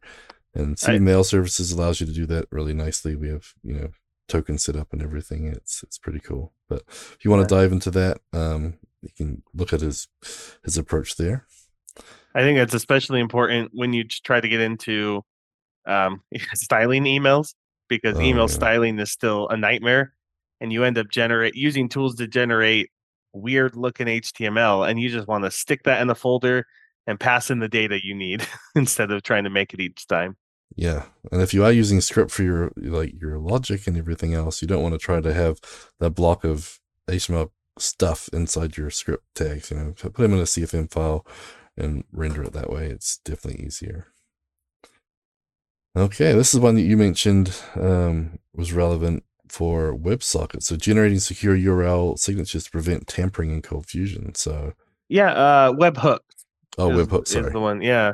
[SPEAKER 1] And CB Mail Services allows you to do that really nicely. We have you know token set up and everything. It's it's pretty cool. But if you want to dive into that, um, you can look at his his approach there.
[SPEAKER 2] I think that's especially important when you try to get into um, styling emails because oh, email yeah. styling is still a nightmare, and you end up generate using tools to generate weird looking HTML, and you just want to stick that in a folder and pass in the data you need instead of trying to make it each time.
[SPEAKER 1] Yeah, and if you are using script for your like your logic and everything else, you don't want to try to have that block of HTML stuff inside your script tags. You know, put them in a CFM file and render it that way. It's definitely easier. Okay, this is one that you mentioned um, was relevant for WebSockets. So generating secure URL signatures to prevent tampering in ColdFusion. So
[SPEAKER 2] yeah, uh, webhooks.
[SPEAKER 1] Oh, webhooks. Sorry,
[SPEAKER 2] the one. Yeah.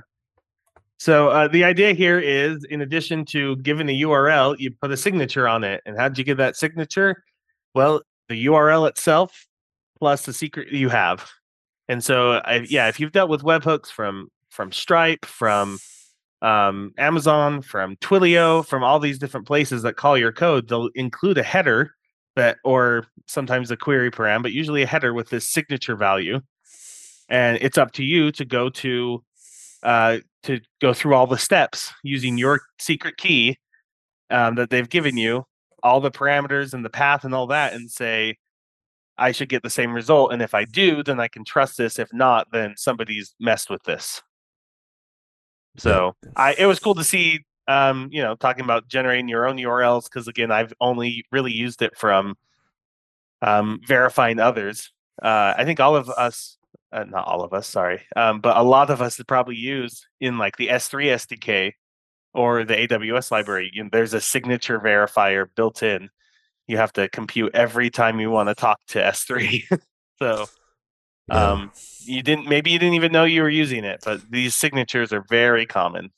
[SPEAKER 2] So uh, the idea here is, in addition to giving a URL, you put a signature on it. And how did you get that signature? Well, the URL itself plus the secret you have. And so, I, yeah, if you've dealt with webhooks from from Stripe, from um, Amazon, from Twilio, from all these different places that call your code, they'll include a header that, or sometimes a query param, but usually a header with this signature value. And it's up to you to go to uh, to go through all the steps using your secret key um, that they've given you, all the parameters and the path and all that, and say, I should get the same result. And if I do, then I can trust this. If not, then somebody's messed with this. So I it was cool to see um, you know, talking about generating your own URLs because again, I've only really used it from um, verifying others. Uh, I think all of us uh, not all of us, sorry, um, but a lot of us probably use in like the S3 SDK or the AWS library. You know, there's a signature verifier built in. You have to compute every time you want to talk to S3. so yeah. um, you didn't maybe you didn't even know you were using it, but these signatures are very common.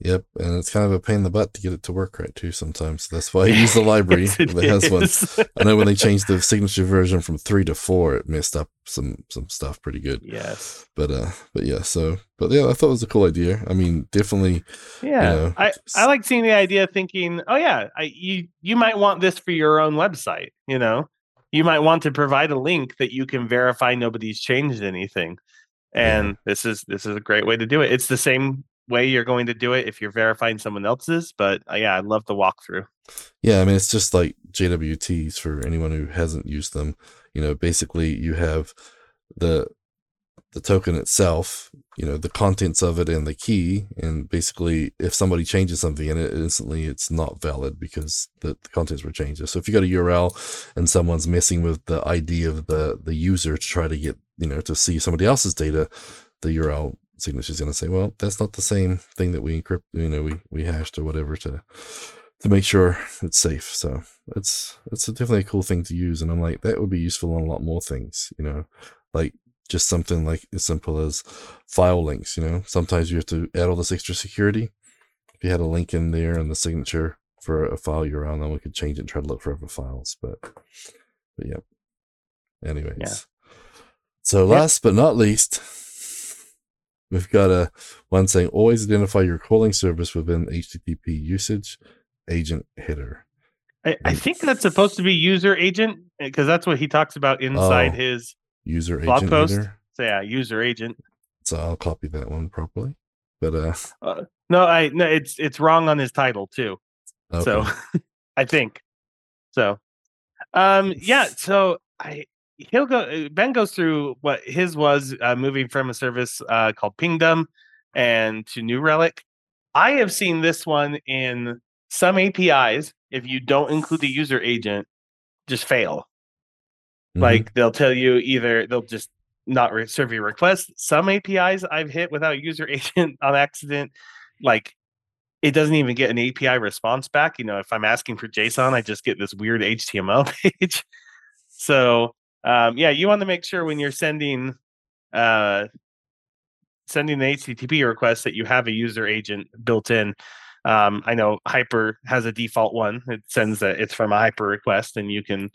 [SPEAKER 1] Yep, and it's kind of a pain in the butt to get it to work right too. Sometimes that's why I use the library yes, that has one. I know when they changed the signature version from three to four, it messed up some some stuff pretty good.
[SPEAKER 2] Yes,
[SPEAKER 1] but uh, but yeah. So, but yeah, I thought it was a cool idea. I mean, definitely.
[SPEAKER 2] Yeah, you know, I I like seeing the idea, thinking, oh yeah, I you you might want this for your own website. You know, you might want to provide a link that you can verify nobody's changed anything and yeah. this is this is a great way to do it it's the same way you're going to do it if you're verifying someone else's. But uh, yeah, I love the walkthrough.
[SPEAKER 1] Yeah, I mean it's just like JWTs for anyone who hasn't used them. You know, basically you have the the token itself, you know, the contents of it and the key, and basically if somebody changes something in it, instantly it's not valid because the, the contents were changed. So if you got a URL and someone's messing with the ID of the the user to try to get, you know, to see somebody else's data, the URL signature is going to say, well, that's not the same thing that we encrypt, you know, we, we hashed or whatever to, to make sure it's safe. So it's, it's definitely a cool thing to use. And I'm like, that would be useful on a lot more things, you know, like just something like as simple as file links, you know, sometimes you have to add all this extra security. If you had a link in there and the signature for a file you're on, then we could change it and try to look for other files. But, but yeah. Anyways. Yeah. So last but not least, we've got a one saying always identify your calling service within HTTP usage agent header.
[SPEAKER 2] I, I think that's supposed to be user agent eh, because that's what he talks about inside oh, his
[SPEAKER 1] user blog agent post.
[SPEAKER 2] So yeah, user agent.
[SPEAKER 1] So I'll copy that one properly. But uh,
[SPEAKER 2] uh no, I no, it's it's wrong on his title too. Okay. So I think so. Um, yeah. So I he'll go. Uh, ben goes through what his was uh, moving from a service uh, called Pingdom and to New Relic. I have seen this one in some APIs. If you don't include the user agent, just fail. Mm-hmm. Like they'll tell you either they'll just not serve your request. Some APIs I've hit without user agent on accident, like it doesn't even get an API response back. You know, if I'm asking for JSON, I just get this weird HTML page. so um, yeah, you want to make sure when you're sending uh, sending the HTTP request that you have a user agent built in. Um, I know Hyper has a default one. It sends that it's from a Hyper request, and you can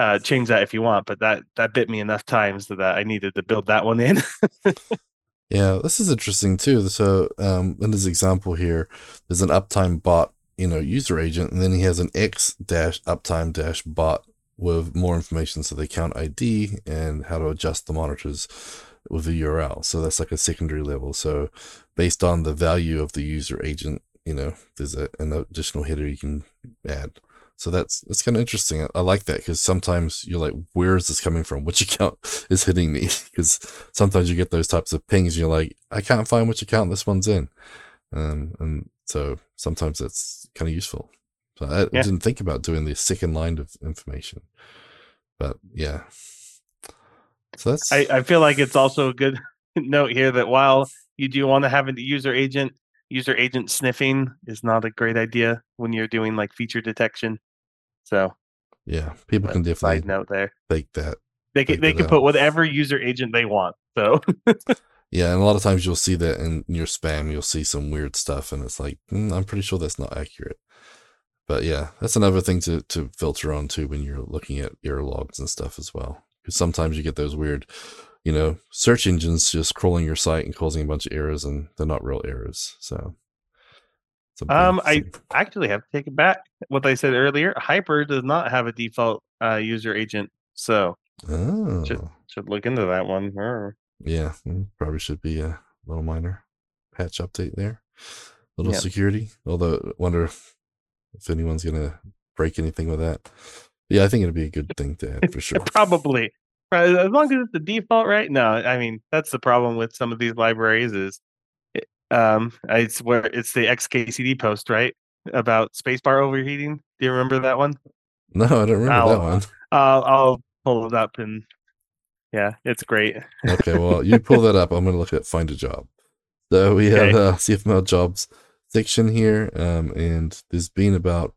[SPEAKER 2] uh, change that if you want. But that that bit me enough times that I needed to build that one in.
[SPEAKER 1] yeah, this is interesting too. So um, in this example here, there's an uptime bot, you know, user agent, and then he has an X dash uptime dash bot with more information. So the account ID and how to adjust the monitors with the URL. So that's like a secondary level. So based on the value of the user agent, you know, there's a, an additional header you can add. So that's that's kind of interesting. I, I like that because sometimes you're like, where is this coming from? Which account is hitting me? Because sometimes you get those types of pings. And you're like, I can't find which account this one's in, um, and so sometimes that's kind of useful. So I, yeah. I didn't think about doing the second line of information, but yeah.
[SPEAKER 2] So that's. I, I feel like it's also a good note here that while you do want to have a user agent, user agent sniffing is not a great idea when you're doing like feature detection. So.
[SPEAKER 1] Yeah, people can definitely
[SPEAKER 2] side note there.
[SPEAKER 1] Fake that.
[SPEAKER 2] They can they can out. put whatever user agent they want. So.
[SPEAKER 1] yeah, and a lot of times you'll see that in your spam. You'll see some weird stuff, and it's like mm, I'm pretty sure that's not accurate. But yeah, that's another thing to, to filter on too when you're looking at error logs and stuff as well. Because sometimes you get those weird, you know, search engines just crawling your site and causing a bunch of errors, and they're not real errors. So,
[SPEAKER 2] um, I actually have to take it back. What I said earlier, Hyper does not have a default uh, user agent, so oh. should should look into that one.
[SPEAKER 1] Yeah, mm, probably should be a little minor patch update there, little yep. security. Although, wonder if anyone's gonna break anything with that. Yeah, I think it'd be a good thing to add for sure.
[SPEAKER 2] Probably. As long as it's the default, right? No, I mean that's the problem with some of these libraries is, um, it's where it's the XKCD post, right, about spacebar overheating. Do you remember that one?
[SPEAKER 1] No, I don't remember I'll, that one.
[SPEAKER 2] I'll, I'll pull it up and yeah, it's great.
[SPEAKER 1] okay, well, you pull that up. I'm gonna look at find a job. So we have uh, CFML jobs section here, um, and there's been about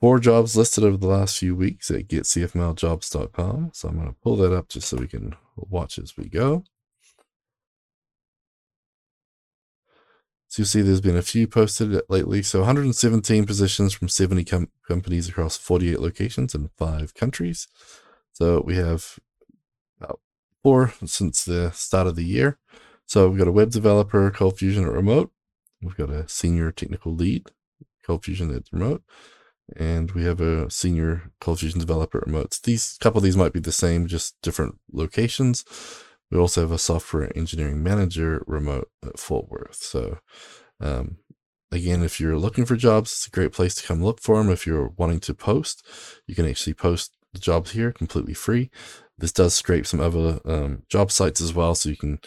[SPEAKER 1] four jobs listed over the last few weeks at getcfmljobs.com. So I'm going to pull that up just so we can watch as we go. So you'll see there's been a few posted lately. So 117 positions from 70 com- companies across 48 locations in five countries. So we have about four since the start of the year. So we've got a web developer, ColdFusion at remote, We've got a senior technical lead, ColdFusion at remote, and we have a senior ColdFusion developer at remote. These couple of these might be the same, just different locations. We also have a software engineering manager remote at Fort Worth. So, um, again, if you're looking for jobs, it's a great place to come look for them. If you're wanting to post, you can actually post the jobs here completely free. This does scrape some other um, job sites as well, so you can,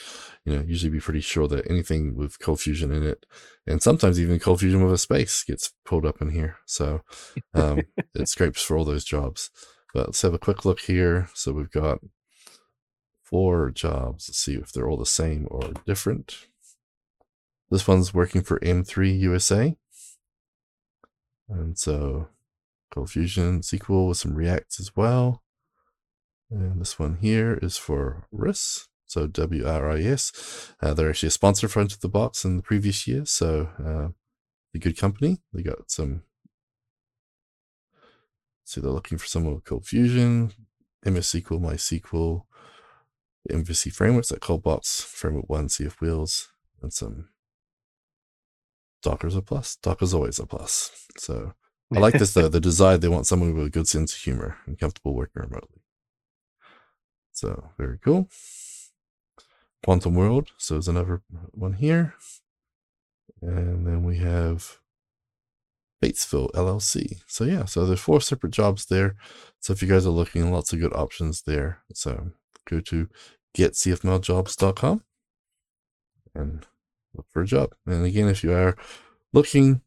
[SPEAKER 1] you know, usually be pretty sure that anything with ColdFusion in it, and sometimes even Cold Fusion with a space gets pulled up in here. So um, it scrapes for all those jobs. But let's have a quick look here. So we've got four jobs. Let's see if they're all the same or different. This one's working for M3 USA. And so ColdFusion SQL with some React as well. And this one here is for RIS. So W-R-I-S. Uh, they're actually a sponsor for Into the Box in the previous year. So uh, a good company. They got some. So they're looking for someone with ColdFusion, MS SQL, MySQL, the MVC frameworks like ColdBox, Framework 1, CF Wheels, and some Docker's a plus. Docker's always a plus. So I like this though. The desire they want someone with a good sense of humor and comfortable working remotely. So very cool. Quantum World. So there's another one here. And then we have Batesville LLC. So yeah, so there's four separate jobs there. So if you guys are looking, lots of good options there. So go to getcfmljobs.com and look for a job. And again, if you are looking,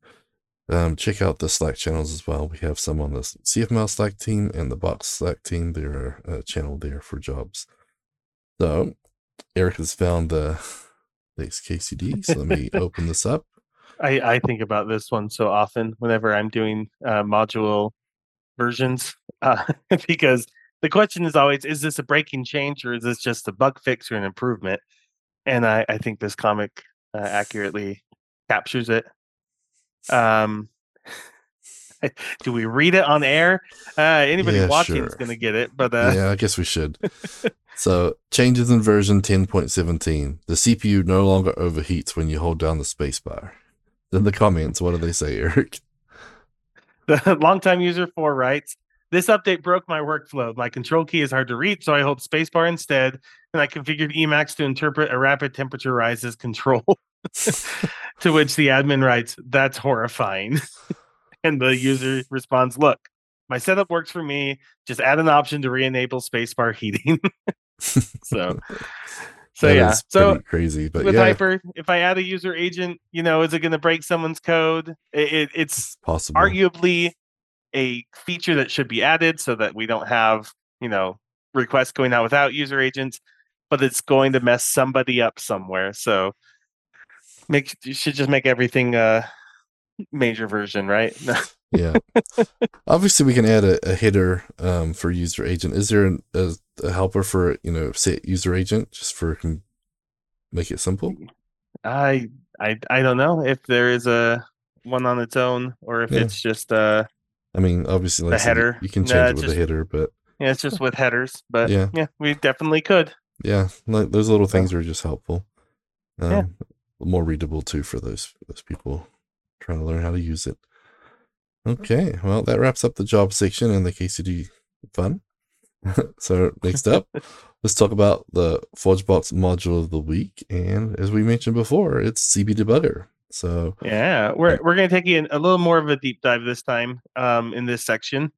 [SPEAKER 1] um, check out the Slack channels as well. We have some on the CFML Slack team and the Box Slack team. There are a channel there for jobs. So Eric has found the KCD. So let me open this up.
[SPEAKER 2] I, I think about this one so often whenever I'm doing uh, module versions uh, because the question is always is this a breaking change or is this just a bug fix or an improvement? And I, I think this comic uh, accurately captures it. Um, do we read it on air? Uh, anybody
[SPEAKER 1] Yeah,
[SPEAKER 2] watching
[SPEAKER 1] sure.
[SPEAKER 2] is going to get it, but uh,
[SPEAKER 1] yeah, I guess we should. so, changes in version 10.17. The CPU no longer overheats when you hold down the spacebar. Then the comments, what do they say, Eric?
[SPEAKER 2] The longtime user four writes, This update broke my workflow. My control key is hard to reach, so I hold spacebar instead, and I configured Emacs to interpret a rapid temperature rise as control. to which the admin writes, That's horrifying. and the user responds, Look, my setup works for me. Just add an option to re-enable spacebar heating. so so
[SPEAKER 1] That
[SPEAKER 2] yeah. So
[SPEAKER 1] crazy, but
[SPEAKER 2] with
[SPEAKER 1] yeah,
[SPEAKER 2] Hyper, if I add a user agent, you know, is it going to break someone's code? It, it, it's
[SPEAKER 1] possible.
[SPEAKER 2] arguably a feature that should be added so that we don't have you know requests going out without user agents but it's going to mess somebody up somewhere so make you should just make everything uh major version right
[SPEAKER 1] yeah. Obviously, we can add a, a header um, for user agent. Is there an, a, a helper for you know set user agent just for can make it simple?
[SPEAKER 2] i i i don't know if there is a one on its own or if
[SPEAKER 1] Yeah.
[SPEAKER 2] it's just uh
[SPEAKER 1] I mean, obviously, like
[SPEAKER 2] The
[SPEAKER 1] you-
[SPEAKER 2] header.
[SPEAKER 1] you can
[SPEAKER 2] Nah,
[SPEAKER 1] change it with
[SPEAKER 2] just-
[SPEAKER 1] a header, but
[SPEAKER 2] yeah it's just with headers but
[SPEAKER 1] Yeah.
[SPEAKER 2] yeah we definitely could
[SPEAKER 1] yeah, like, those little things are just helpful. Um,
[SPEAKER 2] Yeah.
[SPEAKER 1] More readable too for those those people trying to learn how to use it. Okay, well that wraps up the job section and the KCD fun. so next up, let's talk about the ForgeBox module of the week. And as we mentioned before, it's CB Debugger. So
[SPEAKER 2] Yeah, we're we're gonna take you in a little more of a deep dive this time um, in this section.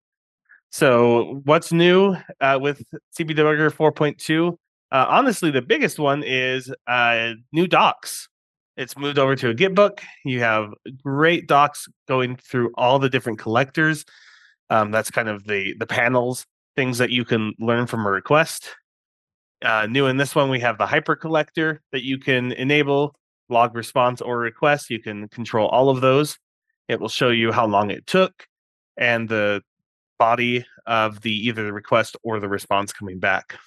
[SPEAKER 2] So, what's new uh, with CB Debugger 4.2? Uh, honestly, the biggest one is uh, new docs. It's moved over to a GitBook. You have great docs going through all the different collectors. Um, that's kind of the the panels, things that you can learn from a request. Uh, new in this one, we have the hyper collector that you can enable log response or request. You can control all of those. It will show you how long it took and the body of the either the request or the response coming back.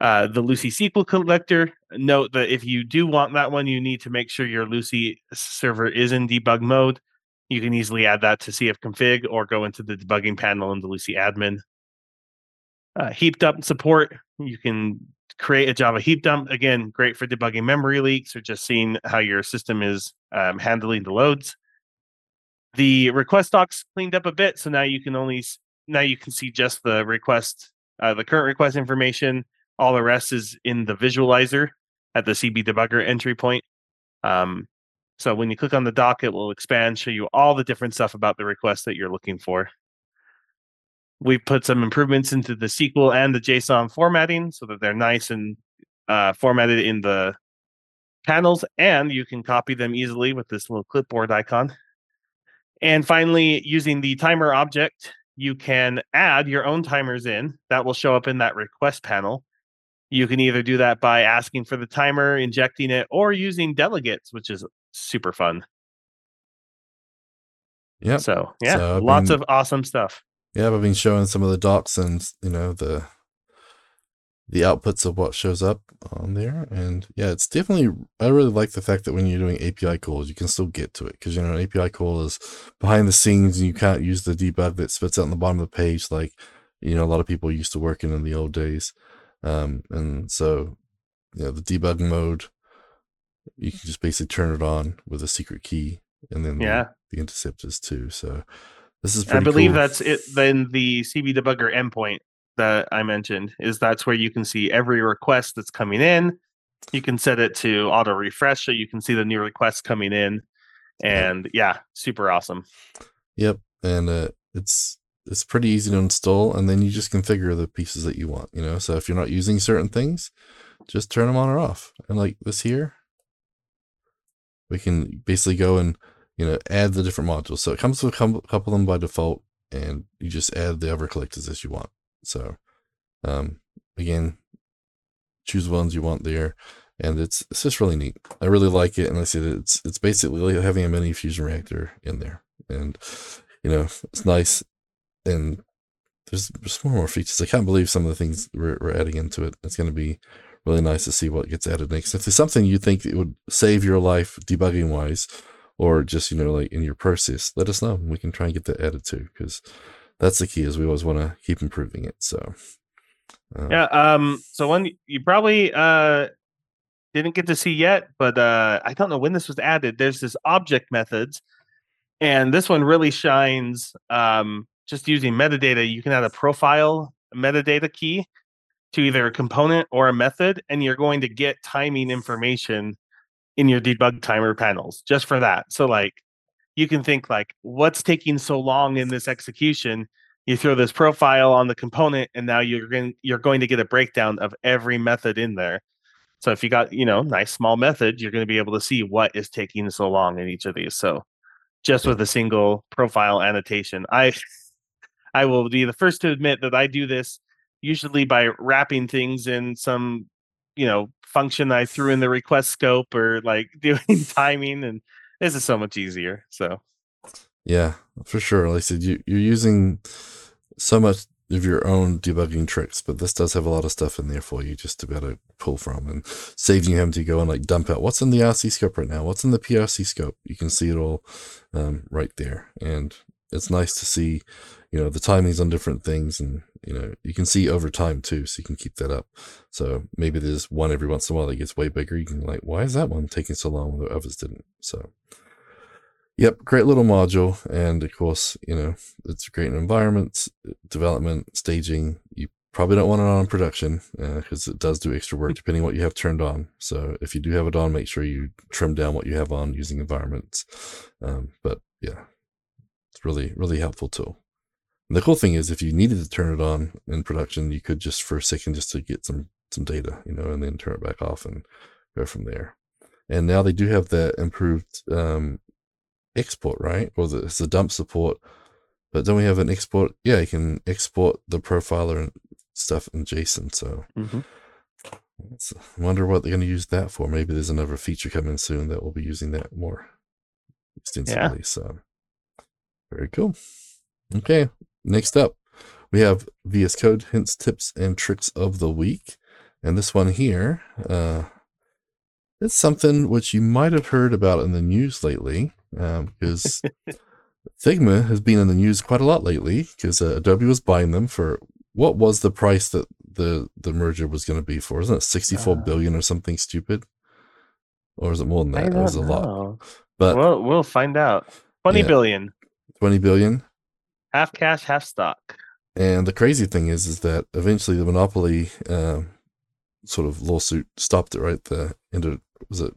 [SPEAKER 2] Uh, the Lucee SQL collector. Note that if you do want that one, you need to make sure your Lucee server is in debug mode. You can easily add that to CF config or go into the debugging panel in the Lucee admin. Uh, heap dump support. You can create a Java heap dump. Again, great for debugging memory leaks or just seeing how your system is um, handling the loads. The request docs cleaned up a bit, so now you can only now you can see just the request, uh, the current request information. All the rest is in the visualizer at the CB debugger entry point. Um, so when you click on the doc, it will expand, show you all the different stuff about the request that you're looking for. We've put some improvements into the SQL and the JSON formatting so that they're nice and uh, formatted in the panels, and you can copy them easily with this little clipboard icon. And finally, using the timer object, you can add your own timers in. That will show up in that request panel. You can either do that by asking for the timer, injecting it, or using delegates, which is super fun.
[SPEAKER 1] Yeah.
[SPEAKER 2] So yeah,
[SPEAKER 1] So,
[SPEAKER 2] lots
[SPEAKER 1] been-
[SPEAKER 2] of awesome stuff.
[SPEAKER 1] Yeah, I've been showing some of the docs and you know the the outputs of what shows up on there, and yeah, it's definitely. I really like the fact that when you're doing API calls, you can still get to it because you know an API call is behind the scenes, and you can't use the debug that spits out on the bottom of the page like you know a lot of people used to working in in the old days, um, and so you know the debug mode, you can just basically turn it on with a secret key, and then the-
[SPEAKER 2] Yeah.
[SPEAKER 1] the, interceptors too. So this is
[SPEAKER 2] I believe
[SPEAKER 1] cool.
[SPEAKER 2] that's it. Then the CB debugger endpoint that I mentioned is that's where you can see every request that's coming in. You can set it to auto refresh so you can see the new requests coming in. And yeah, super awesome.
[SPEAKER 1] Yep, and uh, it's it's pretty easy to install, and then you just configure the pieces that you want. You know, so if you're not using certain things, just turn them on or off. And like this here, we can basically go and you know add the different modules. So it comes with a couple of them by default, and you just add the other collectors as you want. So um, again, choose the ones you want there, and it's it's just really neat. I really like it, and I said it's it's basically having a mini FusionReactor in there, and you know it's nice, and there's there's more and more features. I can't believe some of the things we're, we're adding into it. It's going to be really nice to see what gets added next. If there's something you think it would save your life debugging wise, or just you know like in your process, let us know. We can try and get that added too, because that's the key. Is we always want to keep improving it. So uh,
[SPEAKER 2] Yeah. Um. So one you probably uh didn't get to see yet, but uh I don't know when this was added. There's this object methods, and this one really shines. Um, just using metadata, you can add a profile metadata key to either a component or a method, and you're going to get timing information in your debug timer panels just for that. So like you can think like what's taking so long in this execution? You throw this profile on the component and now you're going you're going to get a breakdown of every method in there. So if you got you know nice small method you're going to be able to see what is taking so long in each of these. So just with a single profile annotation i i will be the first to admit that i do this usually by wrapping things in some you know function i threw in the request scope or like doing timing and this is so much easier so
[SPEAKER 1] Yeah, for sure. Like I said, you, you're using so much of your own debugging tricks, but this does have a lot of stuff in there for you just to be able to pull from and saves you having to go and like dump out what's in the RC scope right now, what's in the PRC scope. You can see it all um, right there. And it's nice to see, you know, the timings on different things and, you know, you can see over time too, so you can keep that up. So maybe there's one every once in a while that gets way bigger. You can like, why is that one taking so long when the others didn't? So Yep, great little module, and of course, you know it's great in environments, development, staging. You probably don't want it on production because it does do extra work depending what you have turned on. So if you do have it on, make sure you trim down what you have on using environments. Um, but yeah, it's really really helpful tool. The cool thing is, if you needed to turn it on in production, you could just for a second just to get some some data, you know, and then turn it back off and go from there. And now they do have that improved um, export, right? Or the, it's the dump support. But then we have an export. Yeah, you can export the profiler and stuff in JSON. So it's, I wonder what they're going to use that for. Maybe there's another feature coming soon that will be using that more extensively. So very cool. Okay, next up we have VS Code hints, tips, and tricks of the week. And this one here, uh, it's something which you might have heard about in the news lately, because Figma has been in the news quite a lot lately. Because uh, Adobe was buying them for what was the price that the the merger was going to be for? Isn't it sixty-four
[SPEAKER 2] Uh,
[SPEAKER 1] billion or something stupid? Or is it more than that? It was a
[SPEAKER 2] don't
[SPEAKER 1] lot,
[SPEAKER 2] know.
[SPEAKER 1] but
[SPEAKER 2] Well, we'll find out. Twenty
[SPEAKER 1] Yeah.
[SPEAKER 2] billion,
[SPEAKER 1] twenty billion.
[SPEAKER 2] Half cash, half stock.
[SPEAKER 1] And the crazy thing is, is that eventually the monopoly um, sort of lawsuit stopped it. Right, the end of was it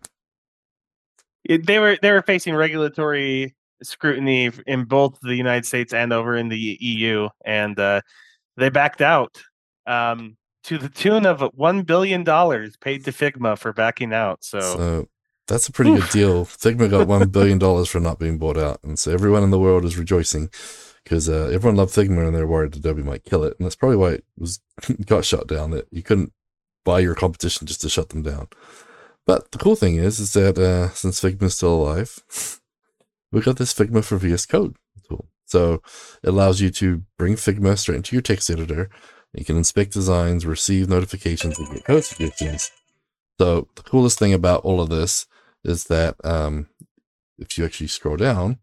[SPEAKER 2] It, they were they were facing regulatory scrutiny in both the United States and over in the EU, and uh, they backed out um, to the tune of one billion dollars paid to Figma for backing out. So,
[SPEAKER 1] So that's a pretty
[SPEAKER 2] Oof.
[SPEAKER 1] good deal. Figma got one billion dollars for not being bought out, and so everyone in the world is rejoicing because uh, everyone loved Figma and they're worried Adobe might kill it, and that's probably why it was got shut down. That you couldn't buy your competition just to shut them down. But the cool thing is, is that uh, since Figma is still alive, we got this Figma for VS Code tool. So it allows you to bring Figma straight into your text editor. You can inspect designs, receive notifications, and get code suggestions. So the coolest thing about all of this is that um, if you actually scroll down,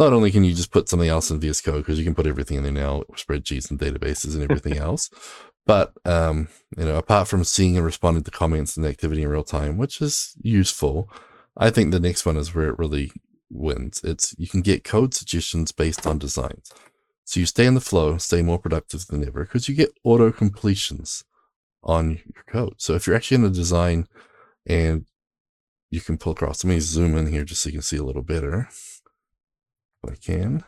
[SPEAKER 1] not only can you just put something else in VS Code because you can put everything in there now, spreadsheets and databases and everything else, but um, you know, apart from seeing and responding to comments and activity in real time, which is useful, I think the next one is where it really wins. It's you can get code suggestions based on designs. So you stay in the flow, stay more productive than ever because you get auto completions on your code. So if you're actually in a design and you can pull across, let me zoom in here just so you can see a little better. I can.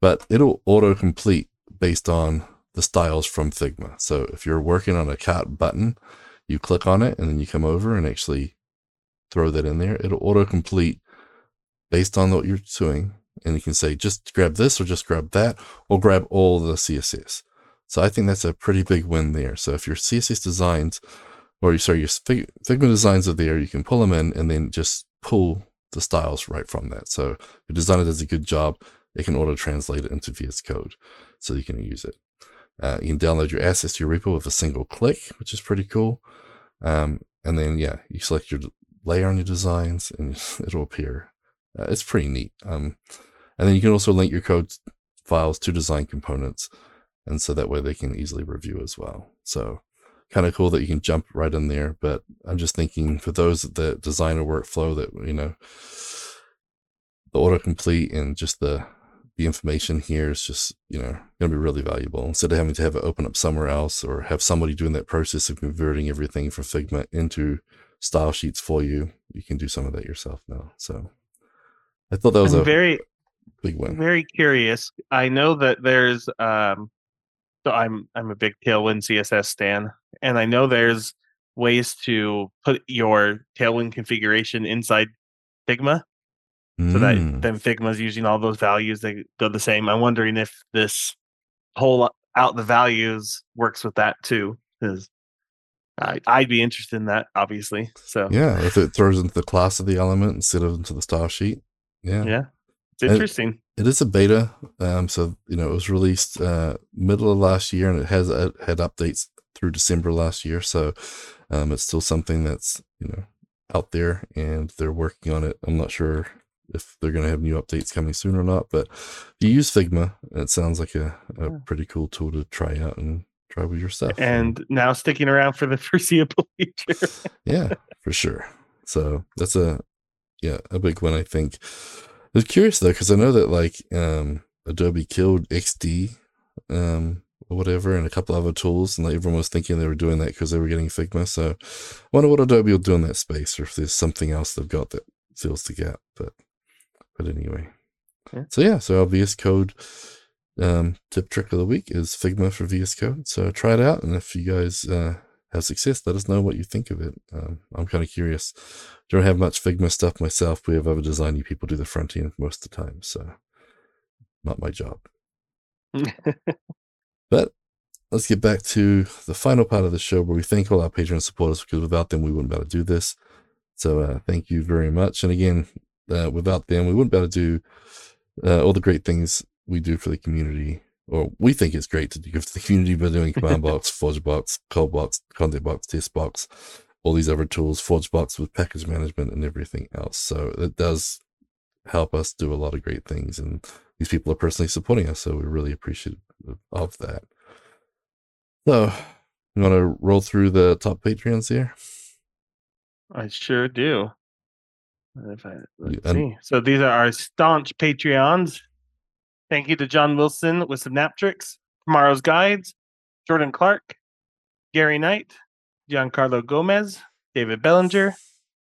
[SPEAKER 1] But it'll auto complete based on the styles from Figma. So if you're working on a cat button, you click on it and then you come over and actually throw that in there. It'll auto complete based on what you're doing. And you can say, just grab this or just grab that or grab all the CSS. So I think that's a pretty big win there. So if your CSS designs, or sorry, your Figma designs are there, you can pull them in and then just pull the styles right from that. So your designer does a good job, it can auto translate it into VS Code so you can use it. Uh, you can download your assets to your repo with a single click, which is pretty cool. Um, and then, yeah, you select your layer on your designs and it'll appear. Uh, it's pretty neat. Um, and then you can also link your code files to design components. And so that way they can easily review as well. So kind of cool that you can jump right in there. But I'm just thinking for those that design a workflow that, you know, the autocomplete and just the the information here is just you know going to be really valuable instead of having to have it open up somewhere else or have somebody doing that process of converting everything from figma into style sheets for you you can do some of that yourself now so i thought that was
[SPEAKER 2] I'm
[SPEAKER 1] a
[SPEAKER 2] very
[SPEAKER 1] big win
[SPEAKER 2] very curious. I know that there's um so I'm I'm a big Tailwind CSS stan, and I know there's ways to put your Tailwind configuration inside Figma so that
[SPEAKER 1] Mm.
[SPEAKER 2] then Figma's using all those values they go the same. I'm wondering if this whole out the values works with that too, because I'd be interested in that, obviously. So
[SPEAKER 1] yeah if it throws into the class of the element instead of into the style sheet yeah
[SPEAKER 2] yeah, it's interesting.
[SPEAKER 1] It is a beta um so you know it was released uh middle of last year and it has uh, had updates through december last year so um it's still something that's you know out there and they're working on it i'm not sure if they're going to have new updates coming soon or not but if you use figma it sounds like a, a
[SPEAKER 2] Yeah.
[SPEAKER 1] pretty cool tool to try out and try with your stuff
[SPEAKER 2] And now sticking around for the foreseeable future.
[SPEAKER 1] yeah, for sure. So that's a yeah a big one. I think. I was curious though because I know that like um, Adobe killed XD um, or whatever, and a couple other tools, and like everyone was thinking they were doing that because they were getting Figma. So I wonder what Adobe will do in that space, or if there's something else they've got that fills the gap. But but anyway,
[SPEAKER 2] Yeah.
[SPEAKER 1] so yeah, so our VS Code um, tip trick of the week is Figma for VS Code. So try it out, and if you guys uh, have success, let us know what you think of it. Um, I'm kind of curious. Don't have much Figma stuff myself. We have other designy people do the front end most of the time, so not my job. But let's get back to the final part of the show where we thank all our Patreon supporters because without them we wouldn't be able to do this. So uh, thank you very much. And again, uh, without them we wouldn't be able to do uh, all the great things we do for the community. Or we think it's great to give to the community by doing CommandBox, ForgeBox, Cold Box, ContentBox, Test Box, all these other tools, ForgeBox with package management and everything else. So it does help us do a lot of great things. And these people are personally supporting us. So we really appreciate of that. So you want to roll through the top Patreons here?
[SPEAKER 2] I sure do. If I, let's
[SPEAKER 1] and-
[SPEAKER 2] see. So these are our staunch Patreons. Thank you to John Wilson with nap Tomorrow's Guides, Jordan Clark, Gary Knight, Giancarlo Gomez, David Bellinger,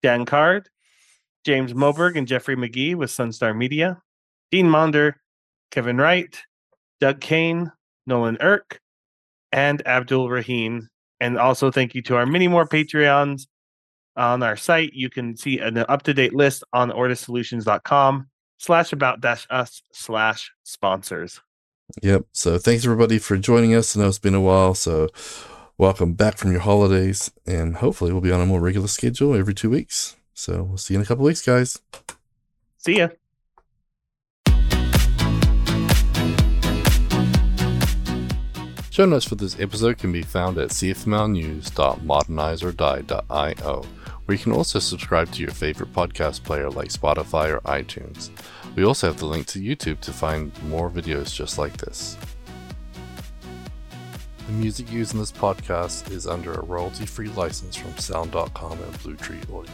[SPEAKER 2] Dan Card, James Moberg and Jeffrey McGee with Sunstar Media, Dean Maunder, Kevin Wright, Doug Kane, Nolan Erck, and Abdul Rahim. And also thank you to our many more Patreons on our site. You can see an up-to-date list on ortussolutions.com slash about dash us slash sponsors.
[SPEAKER 1] Yep. So thanks everybody for joining us. I know it's been a while. So welcome back from your holidays, and hopefully we'll be on a more regular schedule every two weeks. So we'll see you in a couple weeks, guys.
[SPEAKER 2] See ya.
[SPEAKER 1] Show notes for this episode can be found at cfmlnews.modernizeordie.io, where you can also subscribe to your favorite podcast player like Spotify or iTunes. We also have the link to YouTube to find more videos just like this. The music used in this podcast is under a royalty free license from Sound.com and Blue Tree Audio.